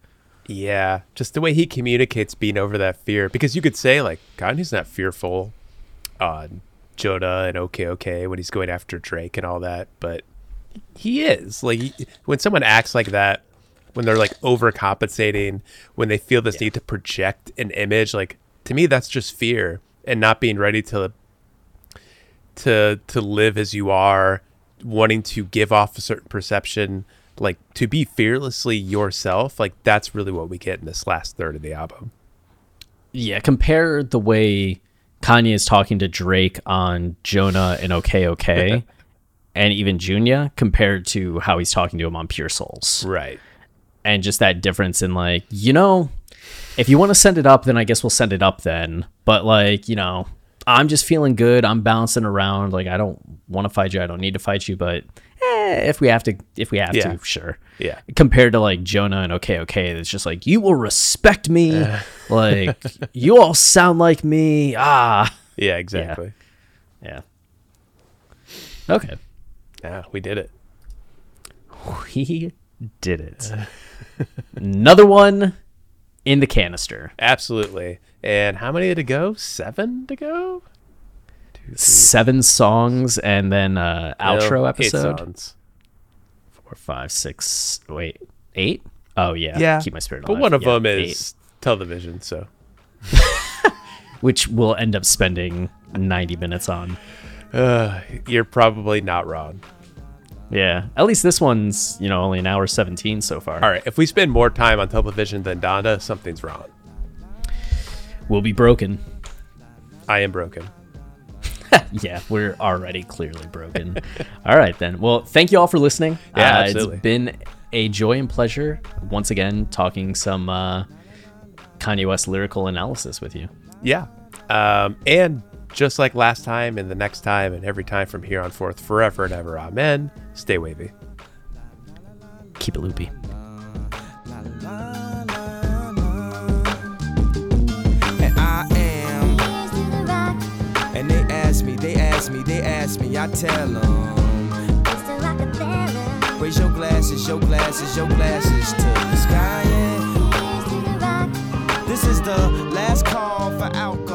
Yeah, just the way he communicates being over that fear. Because you could say like God, he's not fearful on Jonah and OK OK when he's going after Drake and all that, but he is. Like when someone acts like that, when they're like overcompensating, when they feel this need to project an image, like to me that's just fear and not being ready to to to live as you are, wanting to give off a certain perception, like to be fearlessly yourself. Like that's really what we get in this last third of the album. Yeah, compare the way Kanye is talking to Drake on Jonah and OK OK, and even Junya compared to how he's talking to him on Pure Souls. Right. And just that difference in like, you know, if you want to send it up, then I guess we'll send it up then. But like, you know, I'm just feeling good. I'm bouncing around. Like I don't want to fight you. I don't need to fight you. But eh, if we have to, if we have Yeah. to, sure. Yeah. Compared to like Jonah and OK OK, it's just like you will respect me. like you all sound like me. Ah. Yeah, exactly. Yeah. Okay. Yeah, we did it. We did it. Another one in the canister. Absolutely. And how many to go? Seven to go? Seven songs and then uh outro No, eight episode. songs. Four, five, six. Wait, eight? Oh yeah. Yeah. Keep my spirit alive. But alive. one of Yeah, them eight. is television, so which we'll end up spending ninety minutes on. uh, you're probably not wrong. Yeah. At least this one's you know only an hour seventeen so far. All right, if we spend more time on television than Donda, something's wrong. We'll be broken. I am broken. yeah, we're already clearly broken. all right, then. Well, thank you all for listening. Yeah, Uh, absolutely. It's been a joy and pleasure once again talking some uh, Kanye West lyrical analysis with you. Yeah. Um, and just like last time and the next time and every time from here on forth, forever and ever, amen. Stay wavy. Keep it loopy. and I am. And they ask me, they ask me, they ask me, I tell them. Raise your glasses, your glasses, your glasses to the sky. yeah. This is the last call for alcohol